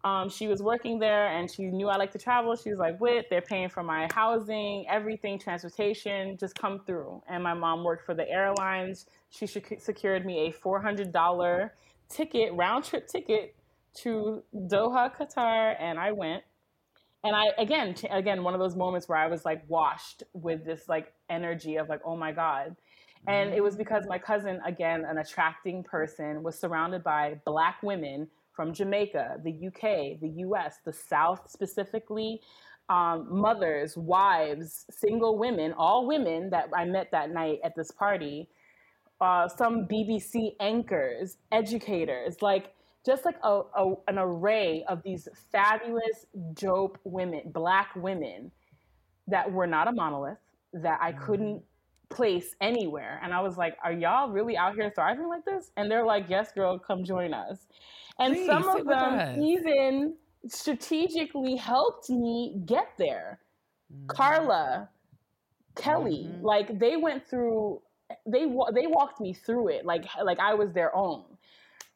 Um, she was working there, and she knew I like to travel. She was like, "Whit, they're paying for my housing, everything, transportation, just come through." And my mom worked for the airlines. She sec- secured me a four hundred dollar ticket, round trip ticket to Doha, Qatar, and I went and I again ch- again one of those moments where I was like washed with this like energy of like oh my god. And it was because my cousin, again, an attracting person, was surrounded by black women from Jamaica, the UK, the US, the South specifically, um, mothers, wives, single women, all women that I met that night at this party, uh, some BBC anchors, educators, like just like a, a, an array of these fabulous, dope women, black women that were not a monolith, that I couldn't place anywhere. And I was like, Are y'all really out here thriving like this? And they're like, Yes, girl, come join us. And Please, some of them even strategically helped me get there. Carla, Kelly, Mhm. like they went through they they walked me through it like like I was their own.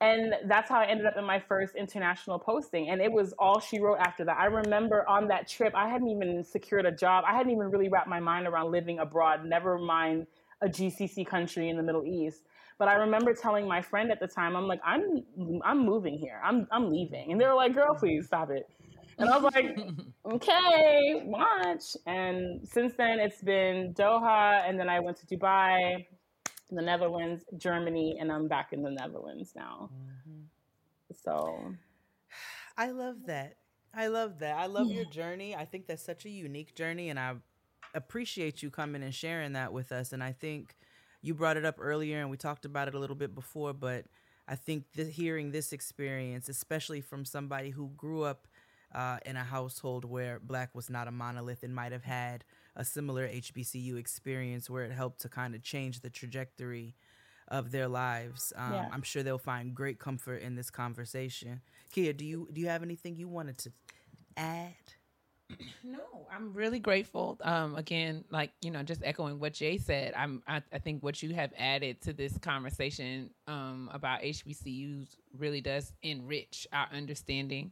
And that's how I ended up in my first international posting. And it was all she wrote after that. I remember on that trip, I hadn't even secured a job. I hadn't even really wrapped my mind around living abroad, never mind a GCC country in the Middle East. But I remember telling my friend at the time, I'm like, I'm I'm moving here. I'm I'm leaving. And they were like, girl, please stop it. And I was like, okay, watch. And since then, it's been Doha, and then I went to Dubai, the Netherlands, Germany, and I'm back in the Netherlands now. So, I love that. I love that. I love your journey. I think that's such a unique journey, and I appreciate you coming and sharing that with us. And I think you brought it up earlier, and we talked about it a little bit before, but I think that hearing this experience, especially from somebody who grew up uh, in a household where black was not a monolith and might have had a similar HBCU experience where it helped to kind of change the trajectory of their lives. Um, Yeah. I'm sure they'll find great comfort in this conversation. Keia, do you do you have anything you wanted to add? No, I'm really grateful. Um, again, like you know, just echoing what Jade said. I'm. I, I think what you have added to this conversation um, about HBCUs really does enrich our understanding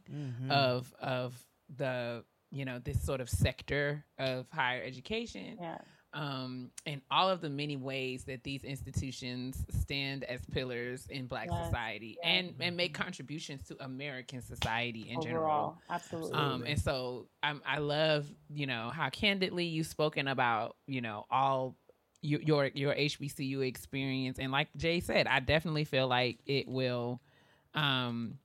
of of the you know this sort of sector of higher education. yeah. um, and all of the many ways that these institutions stand as pillars in Black Yes, society yes. and and make contributions to American society in general. Absolutely. Um, and so I'm, I love, you know, how candidly you've spoken about, you know, all your, your your HBCU experience, and like Jade said, I definitely feel like it will um,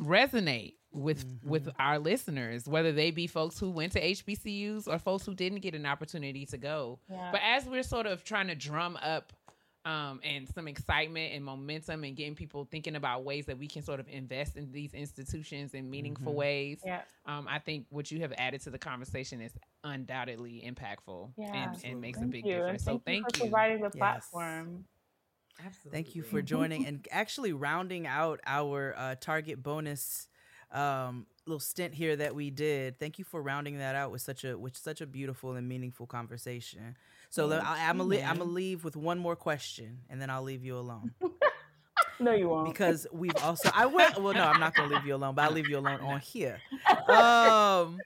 resonate with with our listeners, whether they be folks who went to HBCUs or folks who didn't get an opportunity to go. Yeah. But as we're sort of trying to drum up um, and some excitement and momentum and getting people thinking about ways that we can sort of invest in these institutions in meaningful ways. yeah. Um, I think what you have added to the conversation is undoubtedly impactful Yeah. and, and makes a big you. And difference. So thank, thank you you. for providing the Yes. platform. Absolutely. Thank you for joining and actually rounding out our uh, target bonus um, little stint here that we did. Thank you for rounding that out with such a with such a beautiful and meaningful conversation. So let- I, I'm gonna I'm gonna leave with one more question, and then I'll leave you alone No, you won't. because we've also I will well no I'm not gonna leave you alone, but I'll leave you alone on here. Um,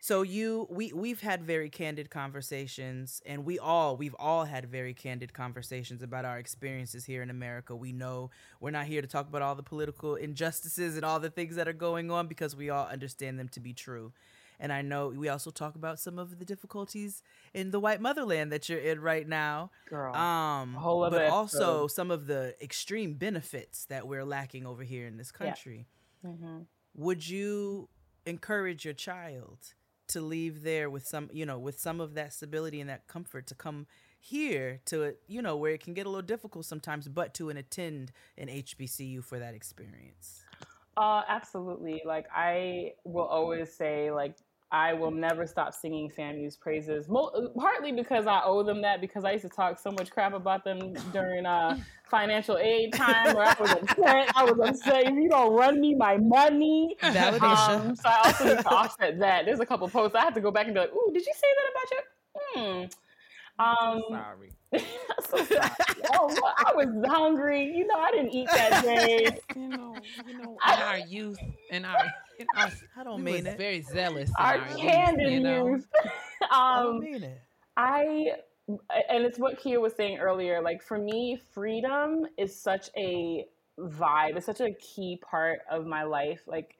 so you we we've had very candid conversations and we all we've all had very candid conversations about our experiences here in America. We know we're not here to talk about all the political injustices and all the things that are going on because we all understand them to be true. And I know we also talk about some of the difficulties in the white motherland that you're in right now. Girl, Um, whole but other also episode. some of the extreme benefits that we're lacking over here in this Yeah. country. Mhm. Would you encourage your child to leave there with some, you know, with some of that stability and that comfort to come here to, you know, where it can get a little difficult sometimes, but to an attend an HBCU for that experience? Uh, absolutely. Like I will always say, like I will never stop singing FAMU's praises. Mo- partly because I owe them that because I used to talk so much crap about them during uh, financial aid time, where I was upset. I was upset. If you don't run me my money, Validation. um, so I also need to offset that. There's a couple posts I have to go back and be like, "Ooh, did you say that about your?" Hmm. Um, Sorry. so sorry. Oh, well, I was hungry. You know, I didn't eat that day. You know, you know, in our youth, in our, in our I don't we mean was it. very zealous. Our our, Camden youth, you know? youth. I don't um, mean it. I and it's what Keia was saying earlier. Like for me, freedom is such a vibe. It's such a key part of my life. Like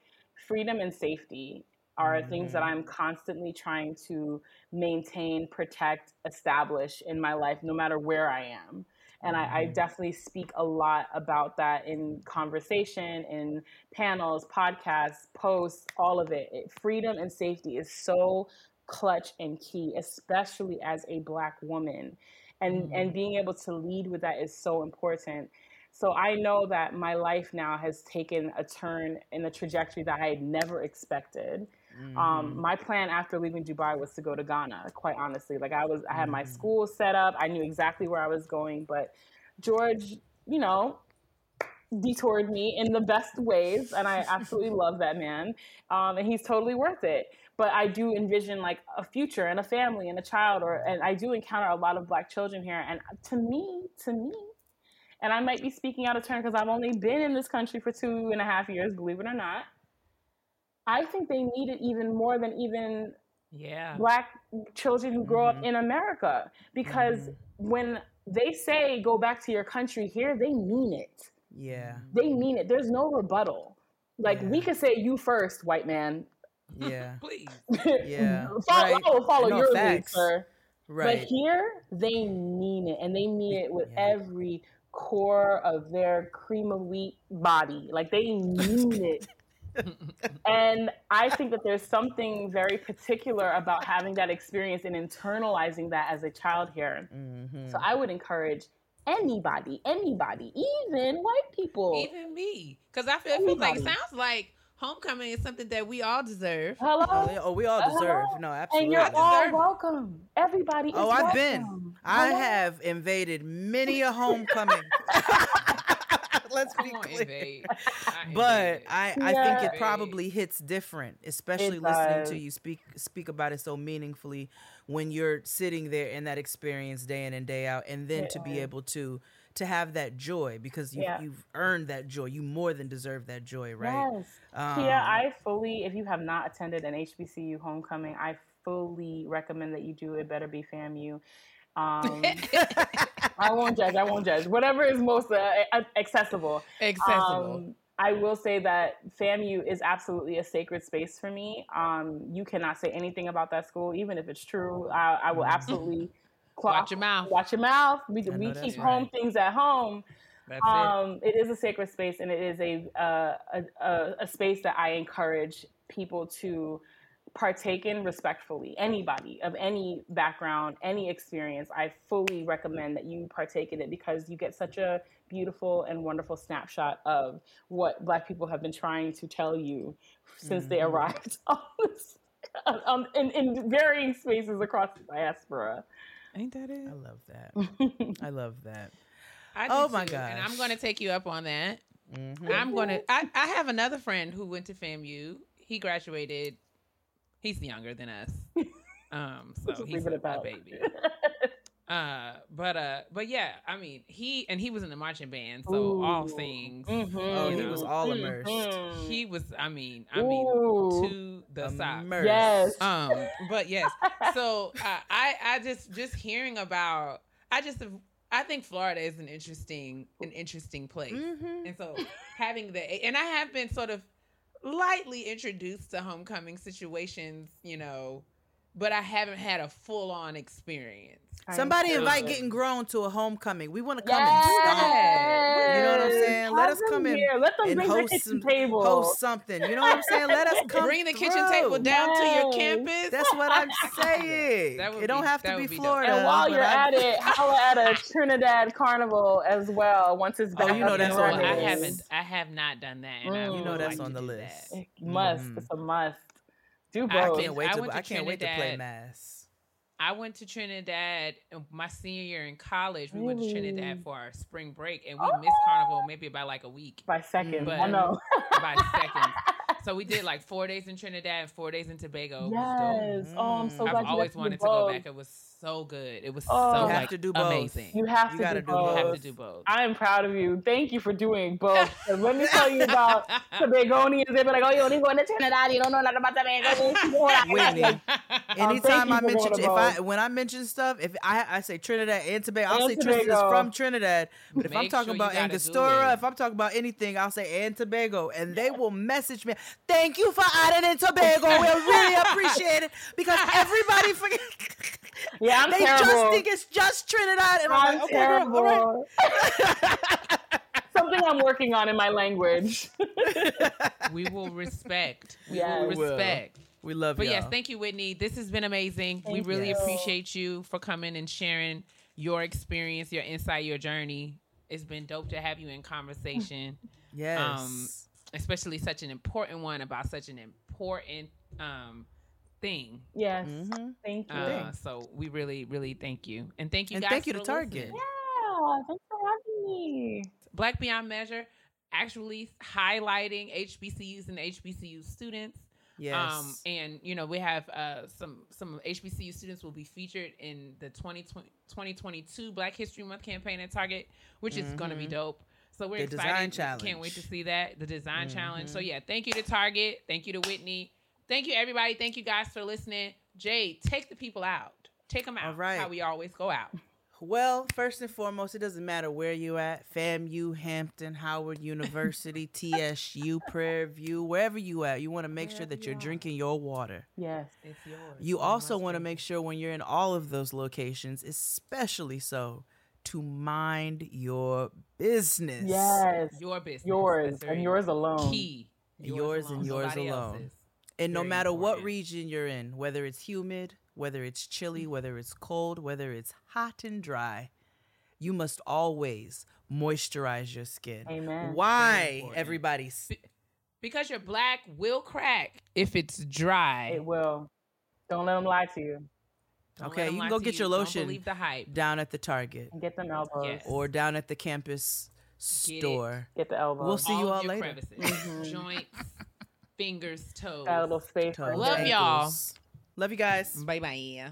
freedom and safety are things that I'm constantly trying to maintain, protect, establish in my life, no matter where I am. And I, I mm-hmm. definitely speak a lot about that in conversation, in panels, podcasts, posts, all of it. it. Freedom and safety is so clutch and key, especially as a black woman. And mm-hmm. and being able to lead with that is so important. So I know that my life now has taken a turn in a trajectory that I had never expected. Um, my plan after leaving Dubai was to go to Ghana. Quite honestly, like I was, I had my school set up. I knew exactly where I was going, but George, you know, detoured me in the best ways, and I absolutely love that man. Um, and he's totally worth it. But I do envision like a future and a family and a child, or and I do encounter a lot of black children here. And to me, to me, and I might be speaking out of turn because I've only been in this country for two and a half years, believe it or not. I think they need it even more than even Yeah. black children who grow Mhm. up in America because when they say go back to your country here, they mean it. Yeah. They mean it. There's no rebuttal. Like we could say you first, white man. Yeah. Please. Yeah. follow, Right. follow, follow No, your lead, sir. Right. But here, they mean it, and they mean it with Yeah. every core of their cream of wheat body. Like they mean it. And I think that there's something very particular about having that experience and internalizing that as a child here. Mhm. So I would encourage anybody, anybody, even white people. Even me, because I feel, feel like it sounds like homecoming is something that we all deserve. Hello. Oh, oh, we all deserve. Hello? No, absolutely. and you're all welcome. Everybody is Oh, I've been. welcome. I have invaded many a homecoming. Let's be won't clear. invade. I But. I, I Yeah. think it probably hits different, especially It listening to you speak speak about it so meaningfully when you're sitting there in that experience day in and day out, and then to be able to to have that joy because you, Yeah. you've earned that joy. You more than deserve that joy, right? Yes. Um, Keia, I fully, if you have not attended an HBCU homecoming, I fully recommend that you do. It better be FAMU. Um, I won't judge. I won't judge. Whatever is most uh, accessible. accessible. Um, I will say that FAMU is absolutely a sacred space for me. Um, you cannot say anything about that school, even if it's true. I, I will absolutely clock- Watch your mouth. Watch your mouth. We, we that's keep right. home things at home. That's it. Um, it is a sacred space, and it is a, uh, a, a a space that I encourage people to partake in respectfully. Anybody of any background, any experience, I fully recommend that you partake in it because you get such a beautiful and wonderful snapshot of what Black people have been trying to tell you since they Mhm. arrived on this, um, in, in varying spaces across the diaspora. Ain't that it? I love that. I love that. I Oh my too, And I'm going to take you up on that. Mhm. I'm going to. I, I have another friend who went to FAMU. He graduated. He's younger than us. Um, so he's a, a baby. Uh, but uh, but yeah, I mean, he and he was in the marching band, so all Ooh. things. Mhm. Oh, he know. was all immersed. Mhm. He was. I mean, I mean, Ooh. to the side. Immersed. Yes. Um, but yes. So uh, I I just just hearing about I just I think Florida is an interesting an interesting place. Mhm. And so having the and I have been sort of lightly introduced to homecoming situations, you know, but I haven't had a full on experience. I Somebody invite good. Gettin' Grown to a homecoming. We want to come Yes. and stomp. You know what I'm saying? Let us them come in here. Let them and bring the host kitchen some, table. host something. You know what I'm saying? Let us come. Bring the kitchen table down to your campus. That's what I'm saying. That would it don't be- have to be be. Florida. And while you're I- at it, holla at a Trinidad carnival as well. Once it's Oh, you know that's on I haven't. I have not done that, and Mm. would You know that's like on the list. that. It must. Mhm. It's a must. Do I I both. can't wait I to. went I to can't wait to play mas. I went to Trinidad my senior year in college. We went to Trinidad for our spring break, and we missed carnival maybe by like a week, By seconds. But- I know. by seconds. So we did like four days in Trinidad and four days in Tobago. It was dope. yes. Oh, I'm so Mm. glad I've you always to wanted to go back. It was so good. It was Oh. so You have like to do both. amazing. You have You to gotta do do both. both. have to do both. I am proud of you. Thank you for doing both. 'Cause let me tell you about Tobagonians. They be like, oh, you only going to Trinidad. You don't know nothing about Tobago. Whitney. Like, Anytime you I mention, if I when I mention stuff, if I I say Trinidad and Tobago, I'll And say Trinidad is from Trinidad. But if I'm talking sure about Angostura, if I'm talking about anything, I'll say and Tobago, and they will message me. Thank you for adding in Tobago. We really appreciate it because everybody forget. Yeah, I'm they terrible. just think it's just Trinidad, and I'm, I'm like, okay, girl, all right. terrible. Something I'm working on in my language. we will respect. We Yes. will We will. respect. We love But y'all. yes, thank you, Whitney. This has been amazing. we really you. appreciate you for coming and sharing your experience, your insight, your journey. It's been dope to have you in conversation, yes. um, especially such an important one about such an important um, thing. Yes. Mhm. Thank you. Uh, so we really, really thank you, and thank you And guys. thank you for to Target. listening. yeah, thanks for having me. Black Beyond Measure actually highlighting HBCUs and HBCU students. Yes. Um, and you know, we have uh, some some HBCU students will be featured in the 2020, 2022 Black History Month campaign at Target, which is going to be dope. So we're Mm-hmm. The excited. design We Can't wait to see that the design challenge. Mm-hmm. So yeah, thank you to Target. Thank you to Whitney. Thank you everybody. Thank you guys for listening. Jade, take the people out. Take them out. All right. How we always go out. Well, first and foremost, it doesn't matter where you at. FAMU, Hampton, Howard University, TSU, Prairie View, wherever you at, you want to make sure that you you're are. drinking your water. Yes. It's yours. You also want to make sure when you're in all of those locations, especially so, to mind your business. Yes. your business. Yours and yours alone. Key. Yours and yours nobody alone. else's. And no Very matter what region you're in, whether it's humid, whether it's chilly, whether it's cold, whether it's hot and dry, you must always moisturize your skin. Amen. Why, everybody? s- Because your black will crack if it's dry. It will. Don't let them lie to you. Don't Okay, you can go to get you. your Don't lotion believe the hype. down at the Target And get them elbows. Yes. or down at the campus Get it. store. Get the elbows. We'll see you all later. crevices, Mhm. joints, fingers, toes. Got a little space. Toes, Love y'all. Love you guys. Bye bye.